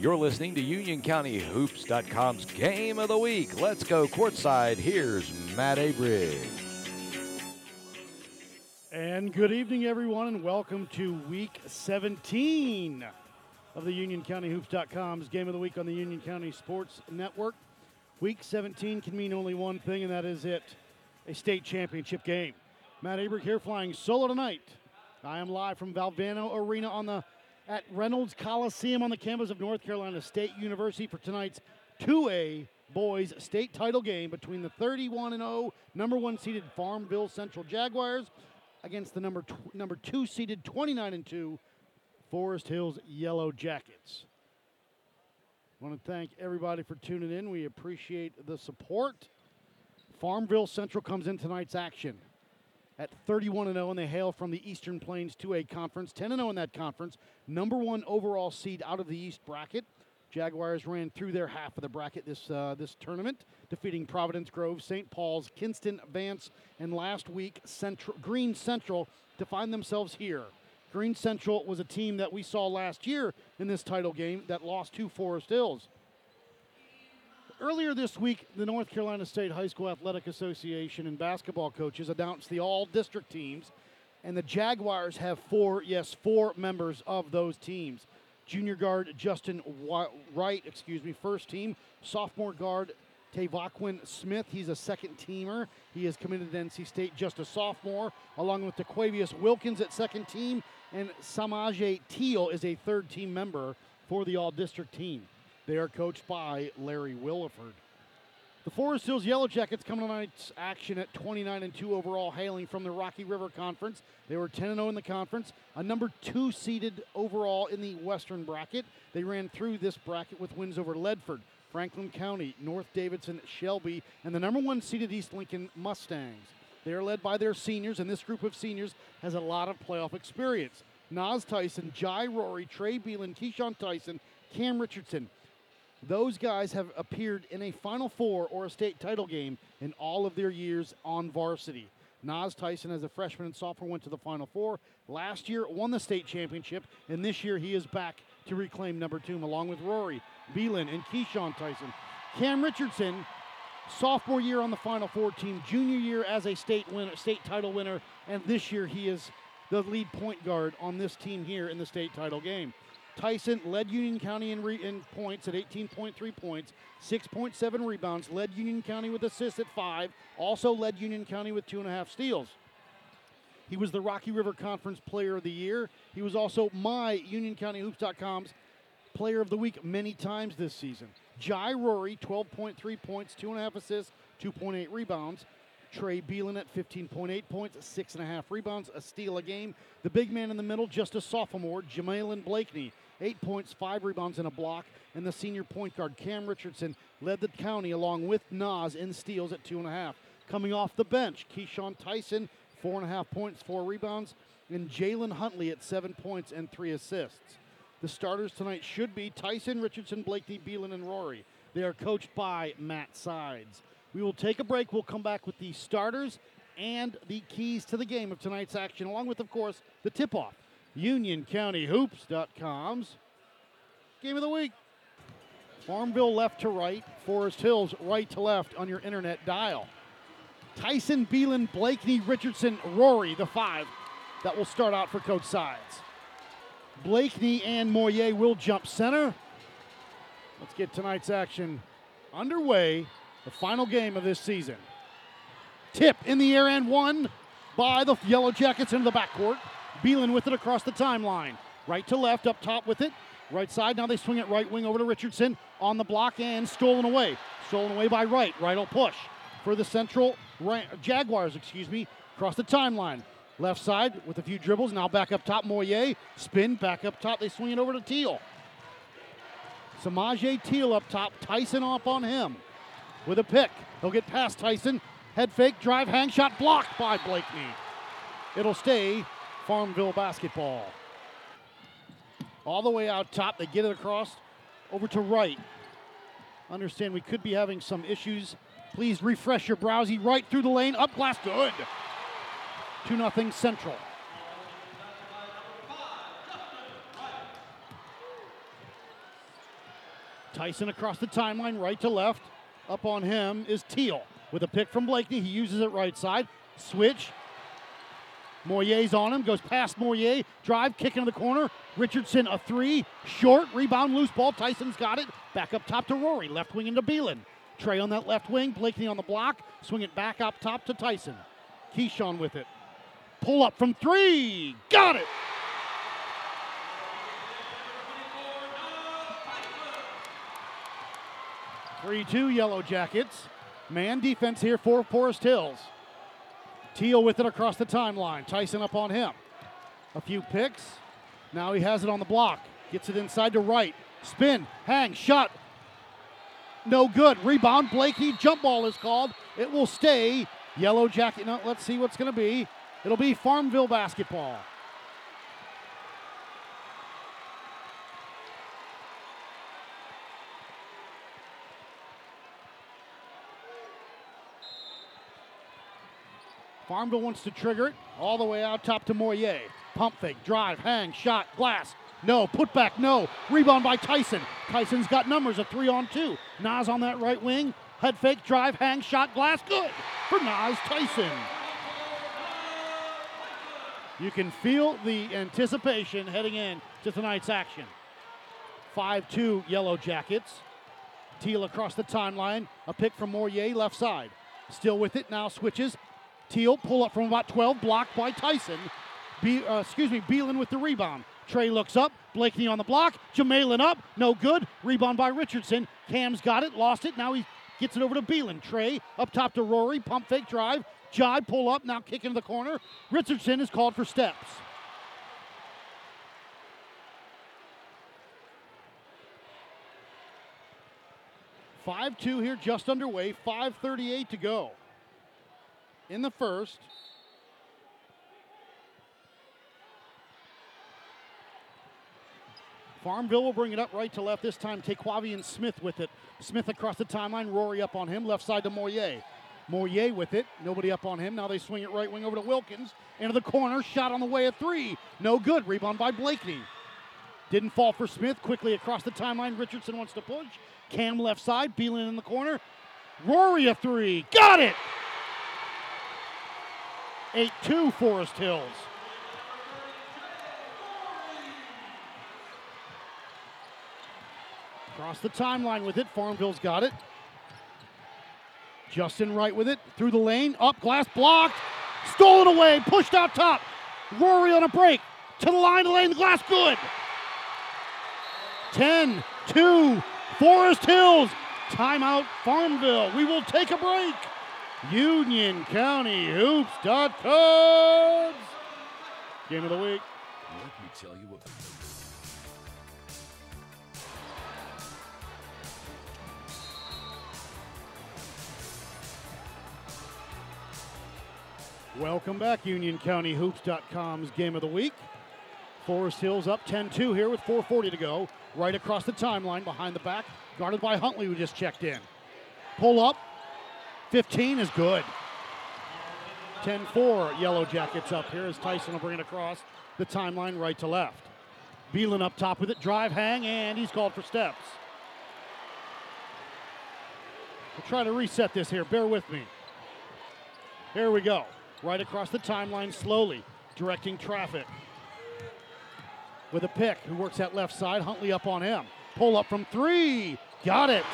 You're listening to UnionCountyHoops.com's Game of the Week. Let's go courtside. Here's Matt Abridge. And good evening, everyone, and welcome to week 17 of the UnionCountyHoops.com's Game of the Week on the Union County Sports Network. Week 17 can mean only one thing, and that is it a state championship game. Matt Abrick here flying solo tonight. I am live from Valvano Arena on the at Reynolds Coliseum on the campus of North Carolina State University for tonight's 2A boys state title game between the 31 and 0 number 1 seeded Farmville Central Jaguars against the number tw- number 2 seeded 29 and 2 Forest Hills Yellow Jackets. I want to thank everybody for tuning in. We appreciate the support. Farmville Central comes in tonight's action at 31 0, and they hail from the Eastern Plains 2A Conference. 10 0 in that conference. Number one overall seed out of the East bracket. Jaguars ran through their half of the bracket this uh, this tournament, defeating Providence Grove, St. Paul's, Kinston, Vance, and last week Central, Green Central to find themselves here. Green Central was a team that we saw last year in this title game that lost to Forest Hills. Earlier this week, the North Carolina State High School Athletic Association and basketball coaches announced the all district teams, and the Jaguars have four, yes, four members of those teams. Junior guard Justin Wright, excuse me, first team. Sophomore guard Tavaquin Smith, he's a second teamer. He is committed to NC State, just a sophomore, along with DeQuavius Wilkins at second team, and Samaje Teal is a third team member for the all district team. They are coached by Larry Williford. The Forest Hills Yellow Jackets come tonight's action at 29 and 2 overall, hailing from the Rocky River Conference. They were 10 and 0 in the conference, a number two seeded overall in the Western bracket. They ran through this bracket with wins over Ledford, Franklin County, North Davidson, Shelby, and the number one seeded East Lincoln Mustangs. They are led by their seniors, and this group of seniors has a lot of playoff experience. Nas Tyson, Jai Rory, Trey Beelan, Keyshawn Tyson, Cam Richardson, those guys have appeared in a Final Four or a state title game in all of their years on varsity. Nas Tyson, as a freshman and sophomore, went to the Final Four. Last year, won the state championship, and this year he is back to reclaim number two, along with Rory, Beelan, and Keyshawn Tyson. Cam Richardson, sophomore year on the Final Four team, junior year as a state winner, state title winner, and this year he is the lead point guard on this team here in the state title game. Tyson led Union County in, re- in points at 18.3 points, 6.7 rebounds, led Union County with assists at five, also led Union County with two and a half steals. He was the Rocky River Conference Player of the Year. He was also my UnionCountyHoops.com's Player of the Week many times this season. Jai Rory, 12.3 points, two and a half assists, 2.8 rebounds. Trey Beelan at 15.8 points, six and a half rebounds, a steal a game. The big man in the middle, just a sophomore, Jamalin Blakeney, eight points, five rebounds, and a block. And the senior point guard, Cam Richardson, led the county along with Nas in steals at two and a half. Coming off the bench, Keyshawn Tyson, four and a half points, four rebounds, and Jalen Huntley at seven points and three assists. The starters tonight should be Tyson, Richardson, Blakeney, Beelan, and Rory. They are coached by Matt Sides. We will take a break. We'll come back with the starters and the keys to the game of tonight's action, along with, of course, the tip off. UnionCountyHoops.com's Game of the Week. Farmville left to right, Forest Hills right to left on your internet dial. Tyson, Beelan, Blakeney, Richardson, Rory, the five that will start out for Coach Sides. Blakeney and Moyer will jump center. Let's get tonight's action underway the final game of this season. Tip in the air and one by the Yellow Jackets into the backcourt. Beelan with it across the timeline. Right to left, up top with it. Right side, now they swing it right wing over to Richardson on the block and stolen away. Stolen away by Wright. Wright will push for the Central Jaguars, excuse me, across the timeline. Left side with a few dribbles. Now back up top, Moyer. Spin, back up top. They swing it over to Teal. Samaje Teal up top. Tyson off on him. with a pick. He'll get past Tyson. Head fake, drive, hang shot blocked by Blakeney. It'll stay Farmville basketball. All the way out top, they get it across over to right. Understand we could be having some issues. Please refresh your browsing right through the lane, up glass, good. 2 0 Central. Tyson across the timeline, right to left. Up on him is Teal with a pick from Blakeney. He uses it right side. Switch. Moyer's on him, goes past Moyer. Drive, kick into the corner. Richardson a three. Short, rebound, loose ball. Tyson's got it. Back up top to Rory. Left wing into Beelan. Trey on that left wing. Blakeney on the block. Swing it back up top to Tyson. Keyshawn with it. Pull up from three. Got it. Three-two Yellow Jackets. Man defense here for Forest Hills. Teal with it across the timeline. Tyson up on him. A few picks. Now he has it on the block. Gets it inside to right. Spin, hang, shot. No good. Rebound. Blakeney. Jump ball is called. It will stay. Yellow jacket. No, let's see what's going to be. It'll be Farmville basketball. Farmville wants to trigger it all the way out top to Moyer. Pump fake, drive, hang, shot, glass. No, put back, no. Rebound by Tyson. Tyson's got numbers, a three on two. Nas on that right wing. Head fake, drive, hang, shot, glass. Good for Nas Tyson. You can feel the anticipation heading in to tonight's action. 5 2 Yellow Jackets. Teal across the timeline. A pick from Moyer, left side. Still with it, now switches. Teal pull up from about 12, blocked by Tyson. Be, uh, excuse me, Beelan with the rebound. Trey looks up, Blakeney on the block, Jamalin up, no good. Rebound by Richardson. Cam's got it, lost it. Now he gets it over to Beelan. Trey up top to Rory, pump fake drive, jibe, pull up, now kick into the corner. Richardson is called for steps. Five-two here, just underway. Five thirty-eight to go in the first. Farmville will bring it up right to left this time. Taquavian Smith with it. Smith across the timeline. Rory up on him. Left side to Moyer. Moyer with it. Nobody up on him. Now they swing it right wing over to Wilkins. Into the corner. Shot on the way at three. No good. Rebound by Blakeney. Didn't fall for Smith. Quickly across the timeline. Richardson wants to push. Cam left side. Beelan in the corner. Rory a three. Got it. 8 2 Forest Hills. Across the timeline with it. Farmville's got it. Justin Wright with it. Through the lane. Up glass blocked. Stolen away. Pushed out top. Rory on a break. To the line to lane. The glass good. 10 2 Forest Hills. Timeout Farmville. We will take a break. UnionCountyHoops.com. Game of the week. Let me tell you Welcome back, UnionCountyHoops.com's Game of the Week. Forest Hills up 10-2 here with 4.40 to go. Right across the timeline behind the back, guarded by Huntley who just checked in. Pull up, 15 is good. 10-4 Yellow Jackets up here as Tyson will bring it across the timeline right to left. Beelan up top with it, drive, hang, and he's called for steps. We'll try to reset this here. Bear with me. Here we go. Right across the timeline slowly, directing traffic. With a pick, who works that left side. Huntley up on him. Pull up from three. Got it.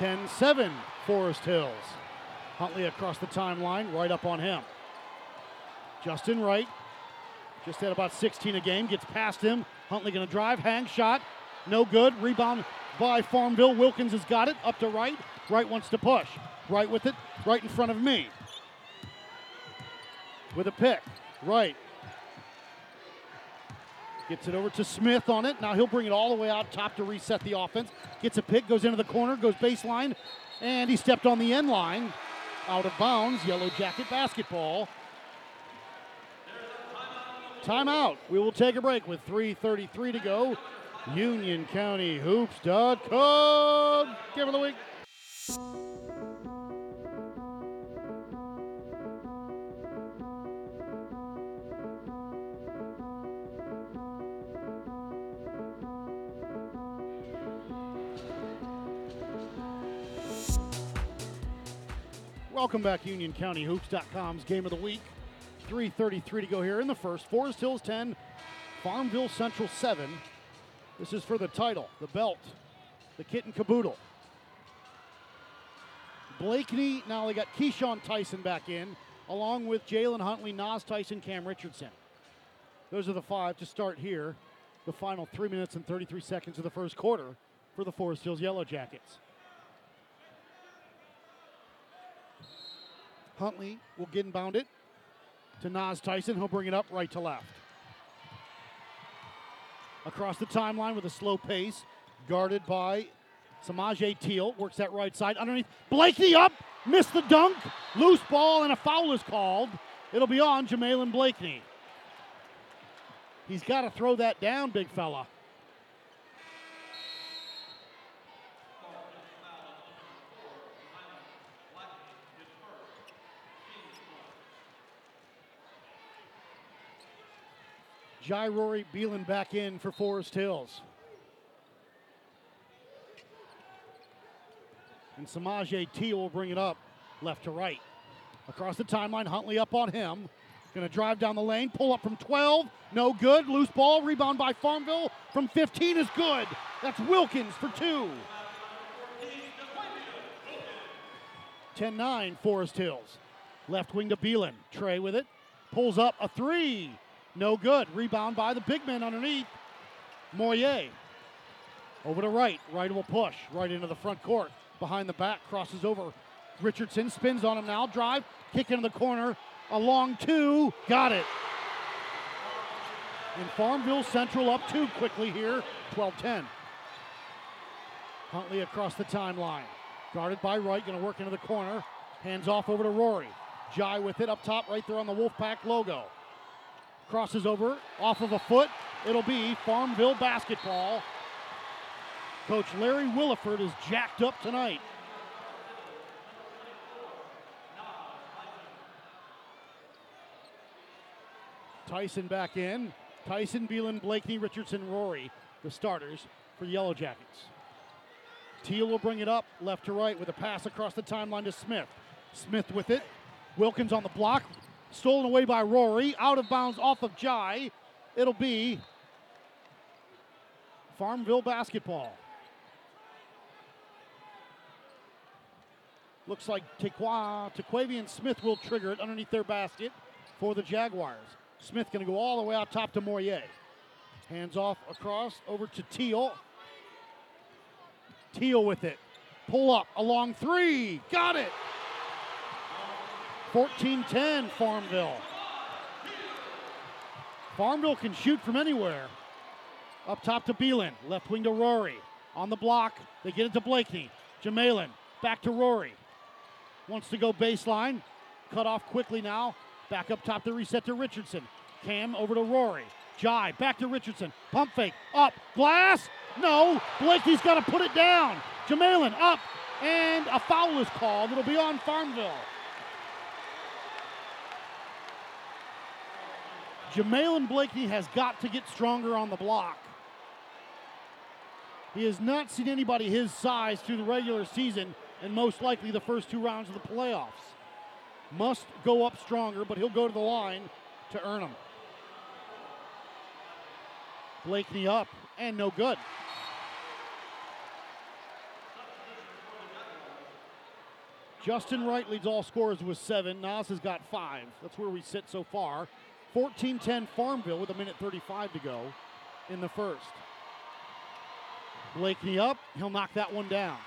10 7 Forest Hills. Huntley across the timeline, right up on him. Justin Wright, just had about 16 a game, gets past him. Huntley going to drive, hang shot, no good. Rebound by Farmville. Wilkins has got it up to Wright. Wright wants to push. Right with it, right in front of me. With a pick, right. Gets it over to Smith on it. Now he'll bring it all the way out top to reset the offense. Gets a pick, goes into the corner, goes baseline, and he stepped on the end line. Out of bounds. Yellow Jacket basketball. Timeout. We will take a break with 3.33 to go. UnionCountyHoops.com. Game of the week. Welcome back, UnionCountyHoops.com's Game of the Week. 3.33 to go here in the first. Forest Hills 10, Farmville Central 7. This is for the title, the belt, the kit and caboodle. Blakeney, now they got Keyshawn Tyson back in, along with Jalen Huntley, Nas Tyson, Cam Richardson. Those are the five to start here. The final three minutes and 33 seconds of the first quarter for the Forest Hills Yellow Jackets. Huntley will get inbound it to Nas Tyson. He'll bring it up right to left. Across the timeline with a slow pace, guarded by Samaje Teal. Works that right side underneath. Blakeney up, missed the dunk. Loose ball and a foul is called. It'll be on Jamalin Blakeney. He's got to throw that down, big fella. Jai Rory Beelan back in for Forest Hills. And Samaje T will bring it up left to right. Across the timeline, Huntley up on him. Going to drive down the lane, pull up from 12, no good. Loose ball, rebound by Farmville from 15 is good. That's Wilkins for two. 10 9, Forest Hills. Left wing to Beelan. Trey with it. Pulls up a three. No good. Rebound by the big man underneath. Moyer. Over to right. Right will push. Right into the front court. Behind the back. Crosses over. Richardson spins on him now. Drive. Kick into the corner. A long two. Got it. And Farmville Central up two quickly here. 12 10. Huntley across the timeline. Guarded by Wright. Going to work into the corner. Hands off over to Rory. Jai with it up top right there on the Wolfpack logo. Crosses over off of a foot. It'll be Farmville basketball. Coach Larry Williford is jacked up tonight. Tyson back in. Tyson, Beelan, Blakeney, Richardson, Rory, the starters for Yellow Jackets. Teal will bring it up left to right with a pass across the timeline to Smith. Smith with it. Wilkins on the block. Stolen away by Rory. Out of bounds off of Jai. It'll be Farmville basketball. Looks like Tequa, Tequavian Smith will trigger it underneath their basket for the Jaguars. Smith going to go all the way out top to Moyer. Hands off across over to Teal. Teal with it. Pull up, a long three. Got it. 14 10, Farmville. Farmville can shoot from anywhere. Up top to Beelan. Left wing to Rory. On the block, they get it to Blakeney. Jamalin. Back to Rory. Wants to go baseline. Cut off quickly now. Back up top to reset to Richardson. Cam over to Rory. Jai back to Richardson. Pump fake. Up. Glass. No. Blakeney's got to put it down. Jamalin up. And a foul is called. It'll be on Farmville. Jamalin Blakeney has got to get stronger on the block. He has not seen anybody his size through the regular season and most likely the first two rounds of the playoffs. Must go up stronger, but he'll go to the line to earn them. Blakeney up and no good. Justin Wright leads all scorers with seven. Nas has got five. That's where we sit so far. 14 10 Farmville with a minute 35 to go in the first. Blakeney up. He'll knock that one down.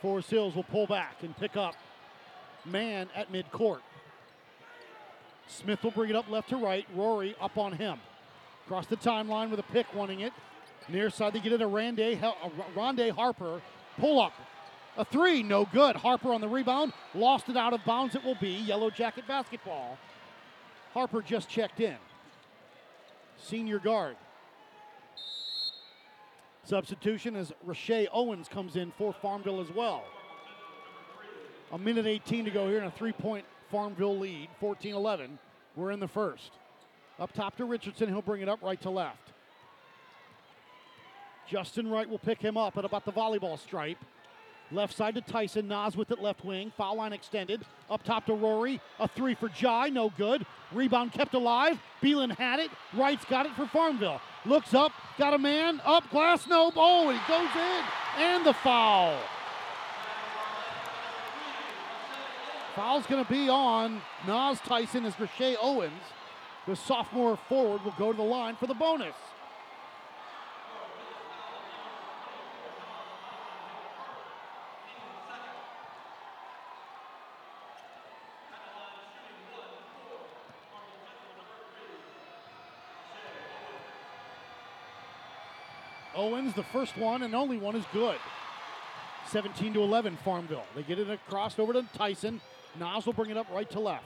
Forest Hills will pull back and pick up man at midcourt. Smith will bring it up left to right. Rory up on him. Across the timeline with a pick wanting it. Near side, they get it to Rande, uh, Harper. Pull up. A three, no good. Harper on the rebound. Lost it out of bounds. It will be Yellow Jacket basketball. Harper just checked in. Senior guard. Substitution as Rashay Owens comes in for Farmville as well. A minute 18 to go here and a three point Farmville lead, 14 11. We're in the first. Up top to Richardson. He'll bring it up right to left. Justin Wright will pick him up at about the volleyball stripe. Left side to Tyson. Nas with it left wing. Foul line extended. Up top to Rory. A three for Jai. No good. Rebound kept alive. Beelan had it. Wright's got it for Farmville. Looks up. Got a man. Up glass. Nope. Oh, he goes in. And the foul. Foul's going to be on Nas Tyson as Rashay Owens. The sophomore forward will go to the line for the bonus. Owens, the first one and only one, is good. 17 to 11, Farmville. They get it across over to Tyson. Nas will bring it up right to left.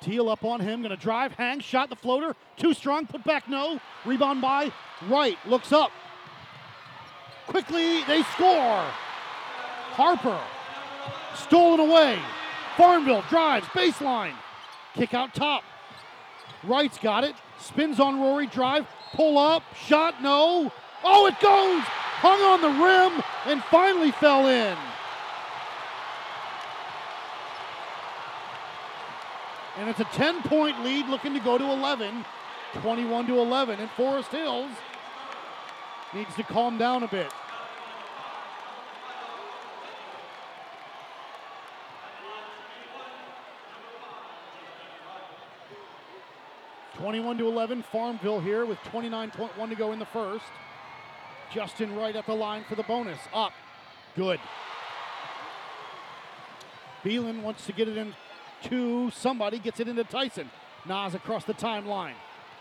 Teal up on him, gonna drive, hang, shot the floater, too strong, put back no. Rebound by Wright, looks up. Quickly, they score. Harper, stolen away. Farmville drives, baseline. Kick out top. Wright's got it. Spins on Rory, drive, pull up, shot, no. Oh, it goes! Hung on the rim and finally fell in. And it's a 10 point lead looking to go to 11. 21 to 11. And Forest Hills needs to calm down a bit. Twenty-one to eleven, Farmville here with 29.1 to go in the first. Justin Wright at the line for the bonus. Up. Good. Beelan wants to get it in to somebody, gets it into Tyson. Nas across the timeline.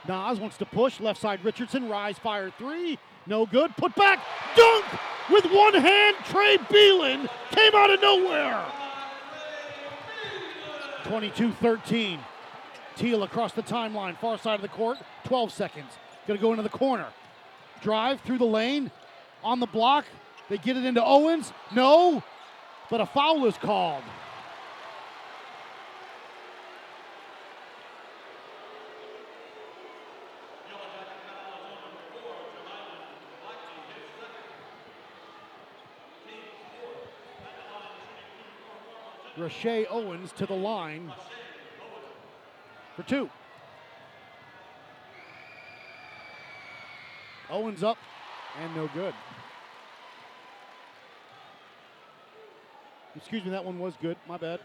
Nas wants to push. Left side Richardson. Rise, fire three. No good. Put back. Dunk with one hand. Trey Beelan came out of nowhere. 22 13. Teal across the timeline, far side of the court. 12 seconds. Gonna go into the corner. Drive through the lane. On the block. They get it into Owens. No. But a foul is called. Rashay Owens to the line for two. Owens up and no good. Excuse me, that one was good. My bad.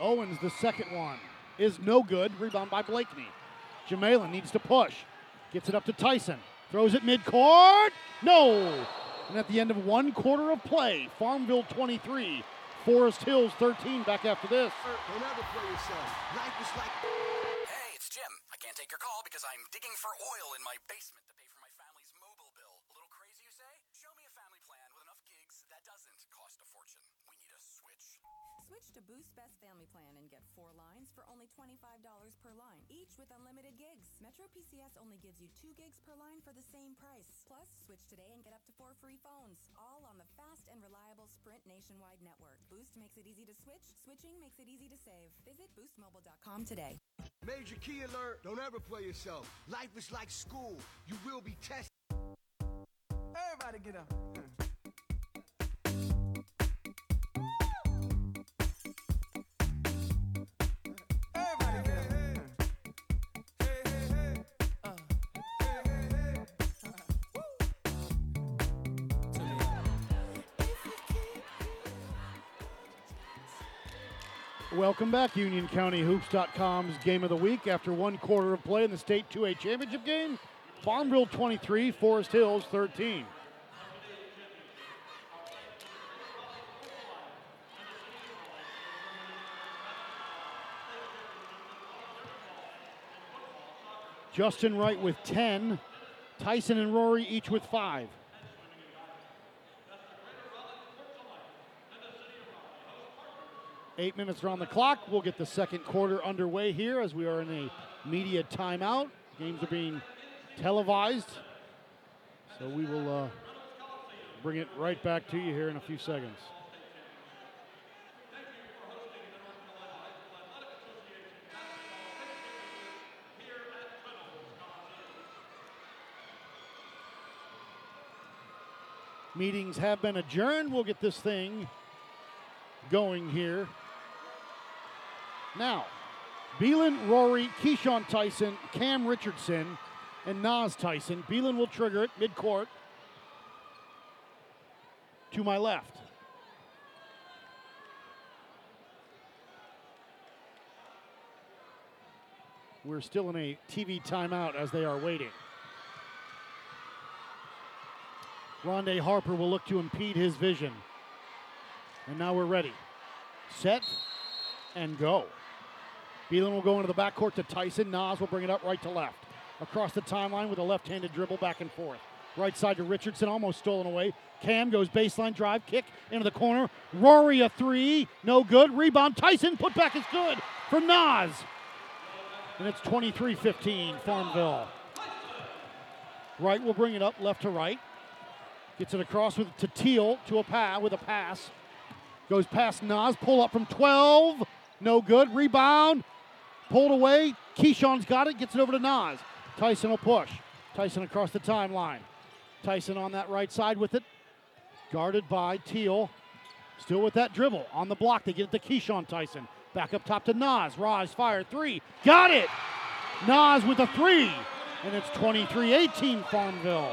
Owens, the second one, is no good. Rebound by Blakeney. Jamalin needs to push. Gets it up to Tyson. Throws it midcourt. No. And at the end of one quarter of play, Farmville 23, Forest Hills 13. Back after this. Don't ever play yourself. Life is like. Hey, it's Jim. I can't take your call because I'm digging for oil in my basement to pay for my family's mobile bill. A little crazy, you say? Show me a family plan with enough gigs that doesn't cost a fortune. We need a switch. Switch to Boost Best Family Plan and get four lines for only $25 per line, each with unlimited gigs. Metro PCS only gives you two gigs per line for the same price. Plus, switch today and get up to four free phones, all on the fast and reliable Sprint nationwide network. Boost makes it easy to switch, switching makes it easy to save. Visit boostmobile.com today. Major key alert. Don't ever play yourself. Life is like school. You will be tested. Everybody get up. Everybody Welcome back, UnionCountyHoops.com's game of the week. After one quarter of play in the state 2A championship game, Farmville 23, Forest Hills 13. Justin Wright with 10, Tyson and Rory each with five. Eight minutes are on the clock. We'll get the second quarter underway here as we are in a media timeout. Games are being televised. So we will uh, bring it right back to you here in a few seconds. Meetings have been adjourned. We'll get this thing going here. Now, Beelan, Rory, Keyshawn Tyson, Cam Richardson, and Nas Tyson. Beelan will trigger it midcourt to my left. We're still in a TV timeout as they are waiting. Rondé Harper will look to impede his vision. And now we're ready. Set and go. Beelan will go into the backcourt to Tyson. Nas will bring it up right to left. Across the timeline with a left handed dribble back and forth. Right side to Richardson, almost stolen away. Cam goes baseline drive, kick into the corner. Rory a three, no good. Rebound, Tyson, put back is good for Nas. And it's 23 15, Farmville. Right will bring it up left to right. Gets it across with to Teal to a pass with a pass. Goes past Nas, pull up from 12. No good. Rebound. Pulled away. Keyshawn's got it. Gets it over to Nas. Tyson will push. Tyson across the timeline. Tyson on that right side with it. Guarded by Teal. Still with that dribble. On the block. They get it to Keyshawn Tyson. Back up top to Nas. Raj fire three. Got it. Nas with a three. And it's 23 18 Farmville.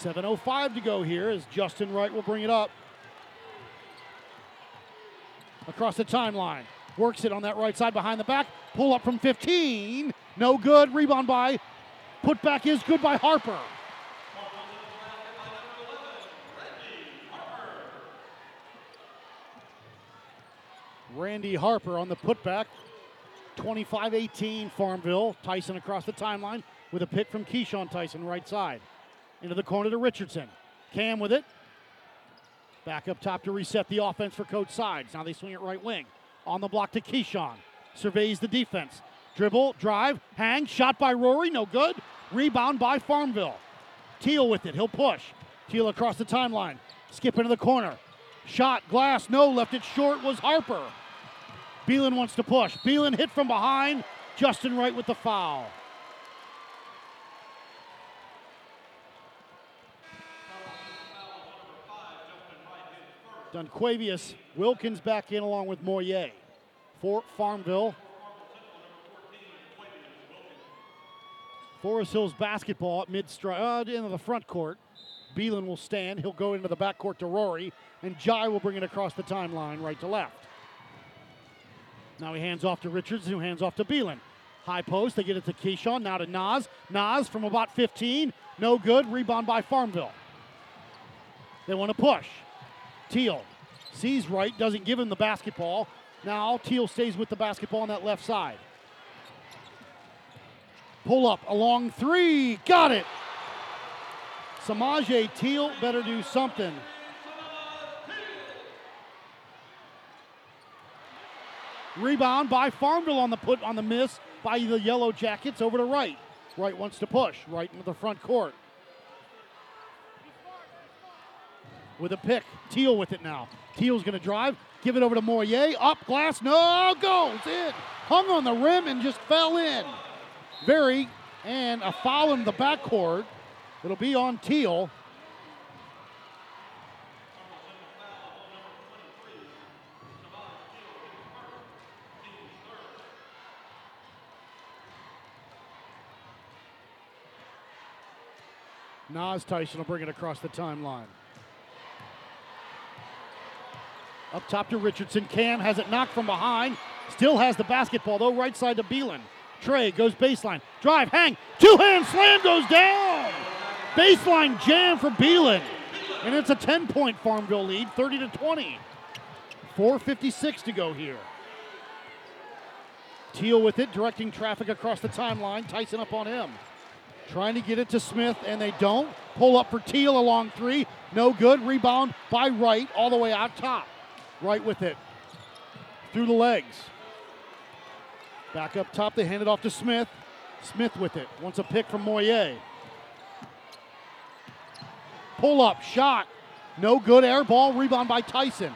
7.05 to go here as Justin Wright will bring it up. Across the timeline. Works it on that right side behind the back. Pull up from 15. No good. Rebound by. Put back is good by Harper. Randy Harper on the putback. 25 18 Farmville. Tyson across the timeline with a pick from Keyshawn Tyson, right side. Into the corner to Richardson. Cam with it. Back up top to reset the offense for Coach Sides. Now they swing it right wing. On the block to Keyshawn. Surveys the defense. Dribble, drive, hang, shot by Rory, no good. Rebound by Farmville. Teal with it, he'll push. Teal across the timeline. Skip into the corner. Shot, glass, no, left it short was Harper. Beelan wants to push. Beelan hit from behind. Justin Wright with the foul. Dunquavius Wilkins back in along with Moyer for Farmville. Forest Hills basketball at mid uh, into the front court. Beelan will stand. He'll go into the back court to Rory, and Jai will bring it across the timeline right to left. Now he hands off to Richards, who hands off to Beelan. High post, they get it to Keyshawn, now to Nas. Nas from about 15, no good. Rebound by Farmville. They want to push. Teal sees right, doesn't give him the basketball. Now Teal stays with the basketball on that left side. Pull up, a long three, got it. Samaje Teal better do something. Rebound by Farmville on the put on the miss by the Yellow Jackets over to right. Right wants to push right into the front court. With a pick, Teal with it now. Teal's going to drive, give it over to Moyer. Up glass, no, goes in. Hung on the rim and just fell in. Very, and a foul in the backcourt. It'll be on Teal. Nas Tyson will bring it across the timeline. Up top to Richardson. Cam has it knocked from behind. Still has the basketball, though, right side to Beelan. Trey goes baseline. Drive, hang. Two hand slam goes down. Baseline jam for Beelan. And it's a 10 point Farmville lead, 30 to 20. 4.56 to go here. Teal with it, directing traffic across the timeline. Tyson up on him. Trying to get it to Smith, and they don't. Pull up for Teal along three. No good. Rebound by Wright all the way out top. Wright with it. Through the legs. Back up top, they hand it off to Smith. Smith with it. Wants a pick from Moyer. Pull up, shot. No good. Air ball. Rebound by Tyson.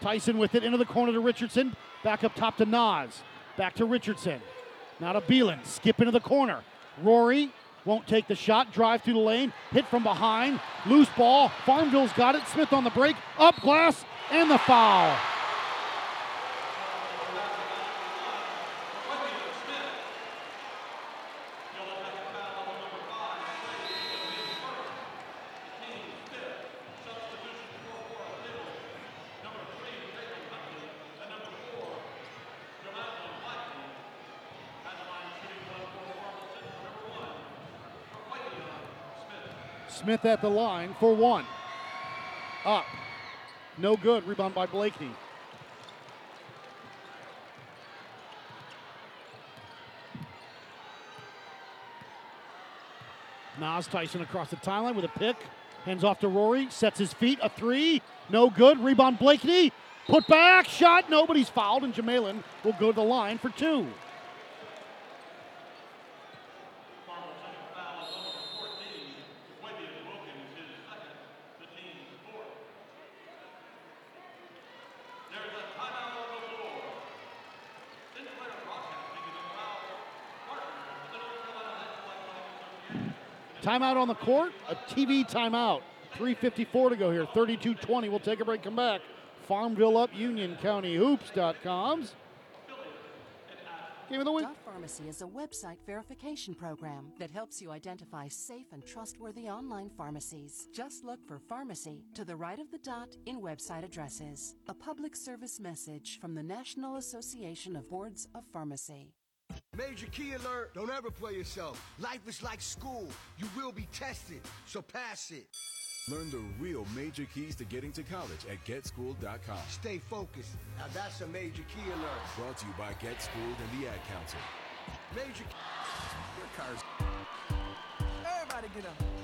Tyson with it into the corner to Richardson. Back up top to Nas. Back to Richardson. Now to Beelan. Skip into the corner. Rory won't take the shot. Drive through the lane. Hit from behind. Loose ball. Farmville's got it. Smith on the break. Up glass. And the foul. Smith at the line for one. Up. No good. Rebound by Blakeney. Nas Tyson across the timeline with a pick. Hands off to Rory. Sets his feet. A three. No good. Rebound Blakeney. Put back. Shot. Nobody's fouled. And Jamalin will go to the line for two. Timeout on the court, a TV timeout. 3.54 to go here, 32 20. We'll take a break, come back. Farmville up, Union County. Game of the week. Dot Pharmacy is a website verification program that helps you identify safe and trustworthy online pharmacies. Just look for pharmacy to the right of the dot in website addresses. A public service message from the National Association of Boards of Pharmacy. Major key alert. Don't ever play yourself. Life is like school. You will be tested, so pass it. Learn the real major keys to getting to college at getschooled.com. Stay focused. Now that's a major key alert. Brought to you by Get Schooled and the Ad Council. Major Your car's. Everybody get up.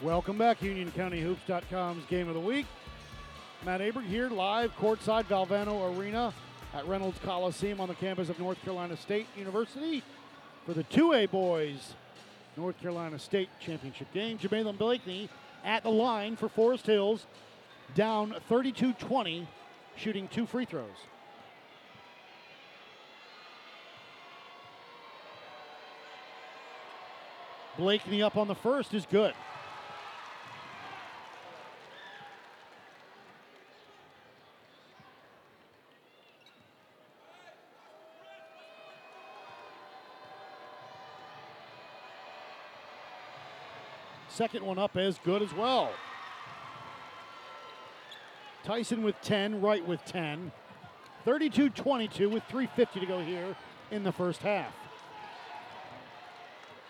Welcome back, UnionCountyHoops.com's Game of the Week. Matt Aber here, live courtside Valvano Arena at Reynolds Coliseum on the campus of North Carolina State University for the 2A boys North Carolina State Championship game. Jamalin Blakeney at the line for Forest Hills, down 32 20, shooting two free throws. Blakeney up on the first is good. Second one up is good as well. Tyson with 10, Wright with 10. 32 22 with 3.50 to go here in the first half.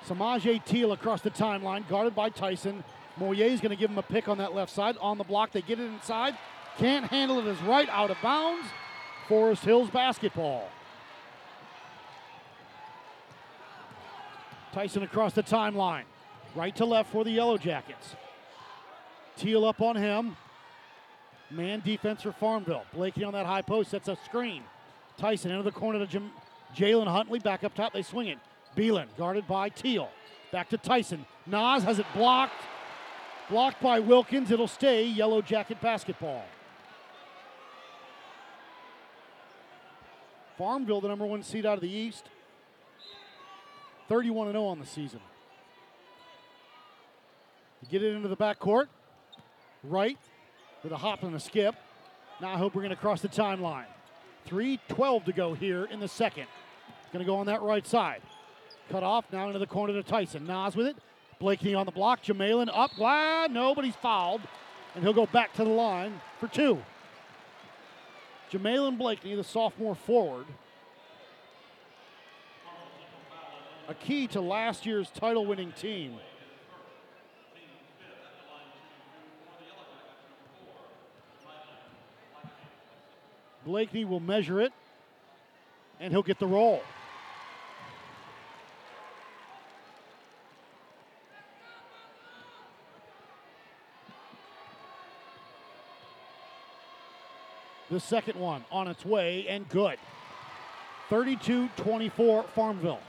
Samaje Teal across the timeline, guarded by Tyson. Moyer Moyer's going to give him a pick on that left side. On the block, they get it inside. Can't handle it as right out of bounds. Forest Hills basketball. Tyson across the timeline. Right to left for the Yellow Jackets. Teal up on him. Man defense for Farmville. Blakeney on that high post sets a screen. Tyson into the corner to Jim, Jalen Huntley. Back up top, they swing it. Beelan guarded by Teal. Back to Tyson. Nas has it blocked. Blocked by Wilkins. It'll stay Yellow Jacket basketball. Farmville, the number one seed out of the East. 31 0 on the season. Get it into the backcourt. Right with a hop and a skip. Now I hope we're going to cross the timeline. 3.12 to go here in the second. Going to go on that right side. Cut off now into the corner to Tyson. Nas with it. Blakeney on the block. Jamalin up. Glad nobody's fouled. And he'll go back to the line for two. Jamalin Blakeney, the sophomore forward. A key to last year's title winning team. Blakeney will measure it, and he'll get the roll. The second one on its way and good. 32 24 Farmville.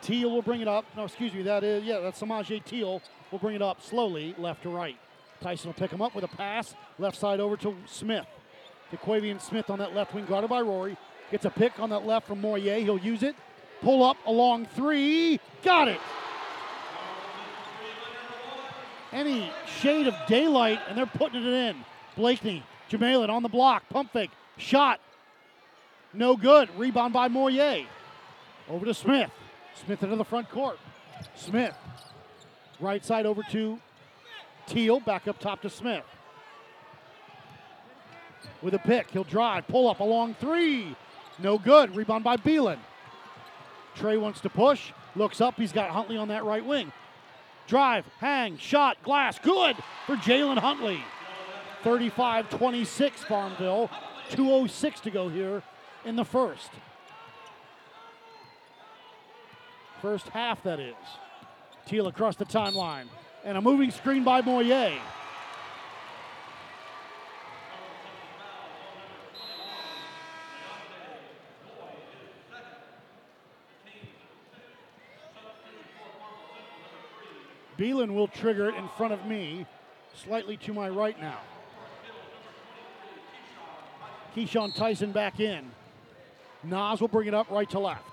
Teal will bring it up. No, excuse me, that is, yeah, that's Samaje Teal will bring it up slowly, left to right. Tyson will pick him up with a pass, left side over to Smith. DeQuavian Smith on that left wing, guarded by Rory. Gets a pick on that left from Moyer. He'll use it. Pull up along three. Got it. Any shade of daylight, and they're putting it in. Blakeney, Jamalin on the block. Pump fake. Shot. No good. Rebound by Moyer. Over to Smith. Smith into the front court. Smith. Right side over to Teal. Back up top to Smith. With a pick. He'll drive. Pull up along three. No good. Rebound by Beelan. Trey wants to push. Looks up. He's got Huntley on that right wing. Drive, hang, shot, glass. Good for Jalen Huntley. 35 26 Farmville. 2.06 to go here in the first. First half, that is. Teal across the timeline. And a moving screen by Moyer. Beelan will trigger it in front of me, slightly to my right now. Keyshawn Tyson back in. Nas will bring it up right to left.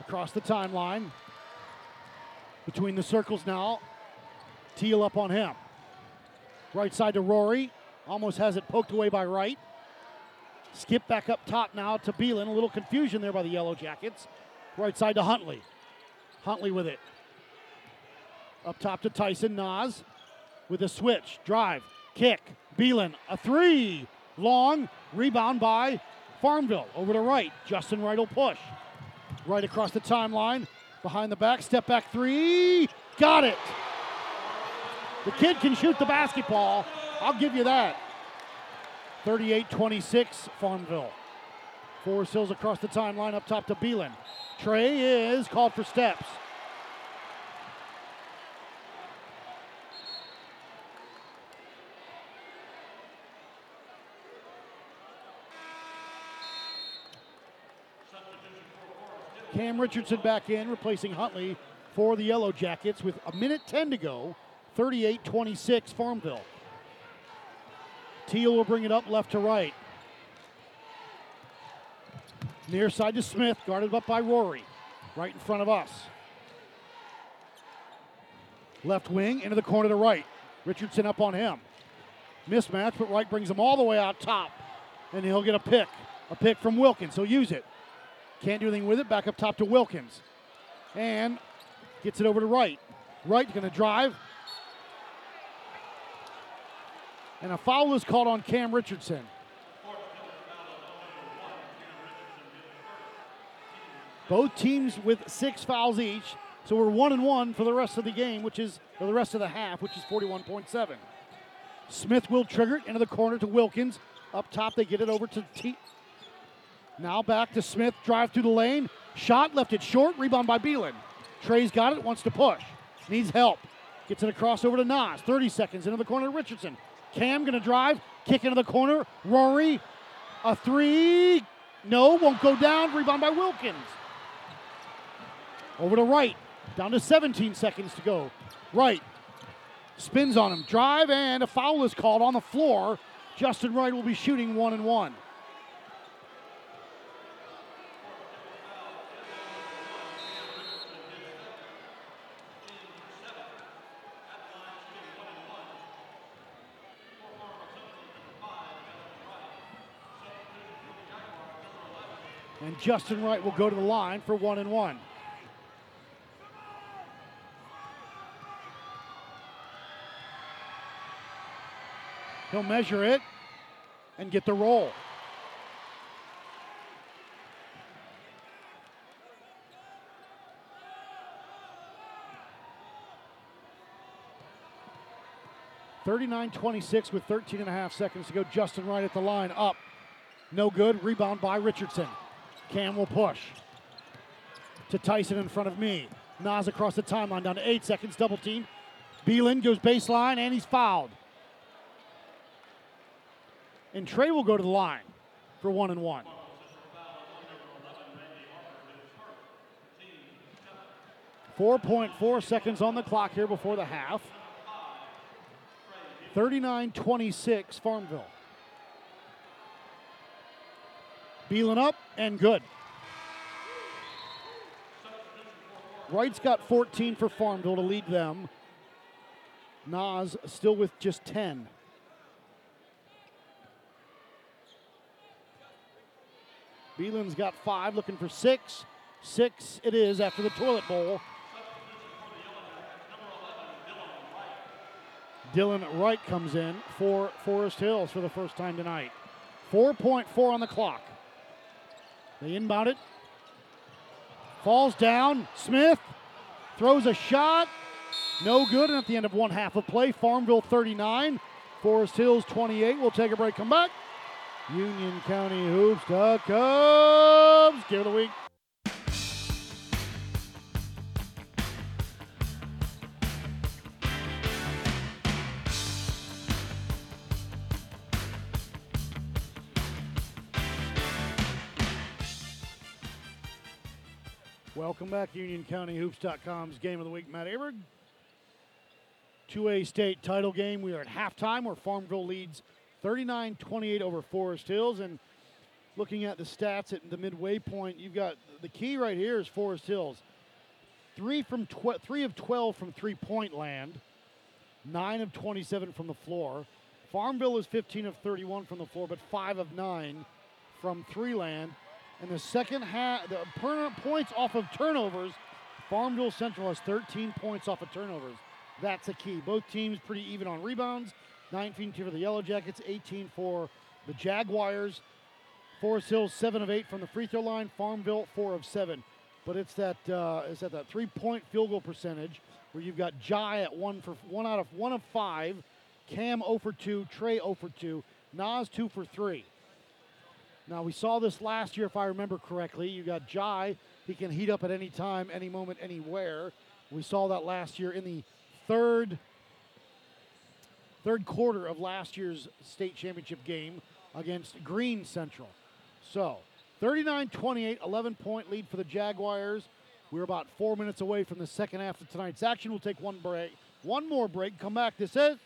Across the timeline. Between the circles now. Teal up on him. Right side to Rory. Almost has it poked away by Wright. Skip back up top now to Beelan. A little confusion there by the Yellow Jackets. Right side to Huntley. Huntley with it. Up top to Tyson Nas with a switch. Drive. Kick. Beelan. A three. Long. Rebound by Farmville. Over to Wright. Justin Wright will push. Right across the timeline. Behind the back. Step back three. Got it. The kid can shoot the basketball. I'll give you that. 38 26, Farmville. Forest Hills across the timeline up top to Beelan. Trey is called for steps. Cam Richardson back in, replacing Huntley for the Yellow Jackets with a minute 10 to go. 38 26 Farmville. Teal will bring it up left to right. Near side to Smith, guarded up by Rory, Wright in front of us. Left wing into the corner to right. Richardson up on him. Mismatch, but Wright brings him all the way out top. And he'll get a pick. A pick from Wilkins. He'll use it. Can't do anything with it. Back up top to Wilkins. And gets it over to Wright. Wright going to drive. And a foul is called on Cam Richardson. Both teams with six fouls each. So we're one and one for the rest of the game, which is for the rest of the half, which is 41.7. Smith will trigger it into the corner to Wilkins. Up top, they get it over to T. Now back to Smith, drive through the lane. Shot, left it short, rebound by Beelan. Trey's got it, wants to push. Needs help. Gets it across over to Nas. 30 seconds into the corner to Richardson. Cam gonna drive, kick into the corner. Rory, a three. No, won't go down. Rebound by Wilkins. Over to Wright. Down to 17 seconds to go. Wright spins on him. Drive and a foul is called on the floor. Justin Wright will be shooting one and one. Justin Wright will go to the line for one and one. He'll measure it and get the roll. 39 26 with 13 and a half seconds to go. Justin Wright at the line, up. No good. Rebound by Richardson. Cam will push to Tyson in front of me. Nas across the timeline down to eight seconds. Double team. Beelan goes baseline and he's fouled. And Trey will go to the line for one and one. Four point four seconds on the clock here before the half. 39 26 Farmville. Beelan up and good. Wright's got 14 for Farmville to lead them. Nas still with just 10. Beelan's got five, looking for six. Six it is after the toilet bowl. Dylan Wright comes in for Forest Hills for the first time tonight. 4.4 on the clock. They inbound it. Falls down. Smith throws a shot. No good. And at the end of one half of play, Farmville 39, Forest Hills 28. We'll take a break. Come back. Union County Hoops. Cubs. Give it a week. Welcome back, UnionCountyHoops.com's Game of the Week. Matt Aberg. 2A state title game. We are at halftime where Farmville leads 39 28 over Forest Hills. And looking at the stats at the midway point, you've got the key right here is Forest Hills. Three, from tw- three of 12 from three point land, nine of 27 from the floor. Farmville is 15 of 31 from the floor, but five of nine from three land. And the second half, the per- points off of turnovers, Farmville Central has 13 points off of turnovers. That's a key. Both teams pretty even on rebounds. 19 for the Yellow Jackets, 18 for the Jaguars. Forest Hills seven of eight from the free throw line. Farmville four of seven. But it's that uh, it's at that three point field goal percentage where you've got Jai at one for one out of one of five, Cam 0 for two, Trey 0 for two, Nas two for three. Now we saw this last year, if I remember correctly. You got Jai; he can heat up at any time, any moment, anywhere. We saw that last year in the third third quarter of last year's state championship game against Greene Central. So 39-28, 11 point lead for the Jaguars. We're about four minutes away from the second half of tonight's action. We'll take one break, one more break. Come back. This is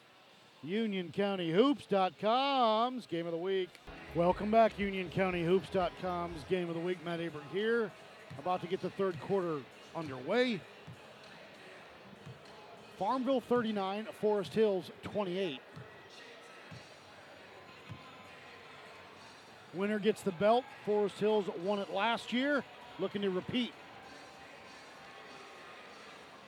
UnionCountyHoops.com's Game of the Week. Welcome back, UnionCountyHoops.com's Game of the Week. Matt Aberg here, about to get the third quarter underway. Farmville 39, Forest Hills 28. Winner gets the belt. Forest Hills won it last year, looking to repeat.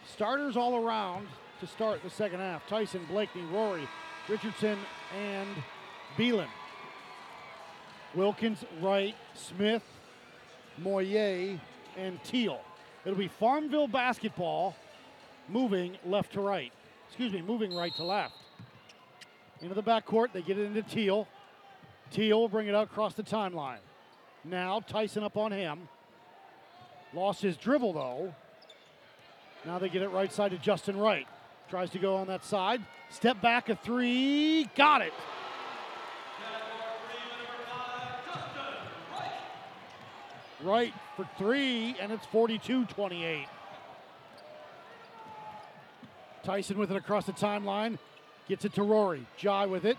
Starters all around to start the second half. Tyson, Blakeney, Rory, Richardson, and Beelan. Wilkins, Wright, Smith, Moyer, and Teal. It'll be Farmville basketball moving left to right. Excuse me, moving right to left. Into the backcourt, they get it into Teal. Teal will bring it out across the timeline. Now Tyson up on him. Lost his dribble though. Now they get it right side to Justin Wright. Tries to go on that side. Step back, a three. Got it. Right for three, and it's 42 28. Tyson with it across the timeline. Gets it to Rory. Jai with it.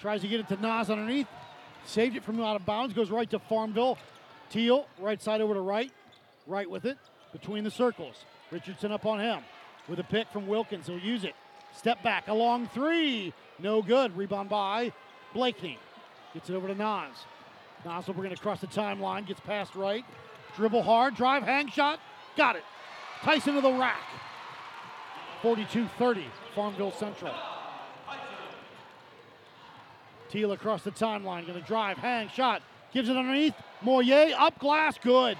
Tries to get it to Nas underneath. Saved it from out of bounds. Goes right to Farmville. Teal, right side over to Wright. Right with it. Between the circles. Richardson up on him. With a pick from Wilkins. He'll use it. Step back. A long three. No good. Rebound by Blakeney. Gets it over to Nas. Nas will bring it across the timeline. Gets past Wright. Dribble hard. Drive. Hang shot. Got it. Tyson to the rack. 42-30, Farmville Central. Teal across the timeline, going to drive, hang, shot, gives it underneath. Moyer up glass, good.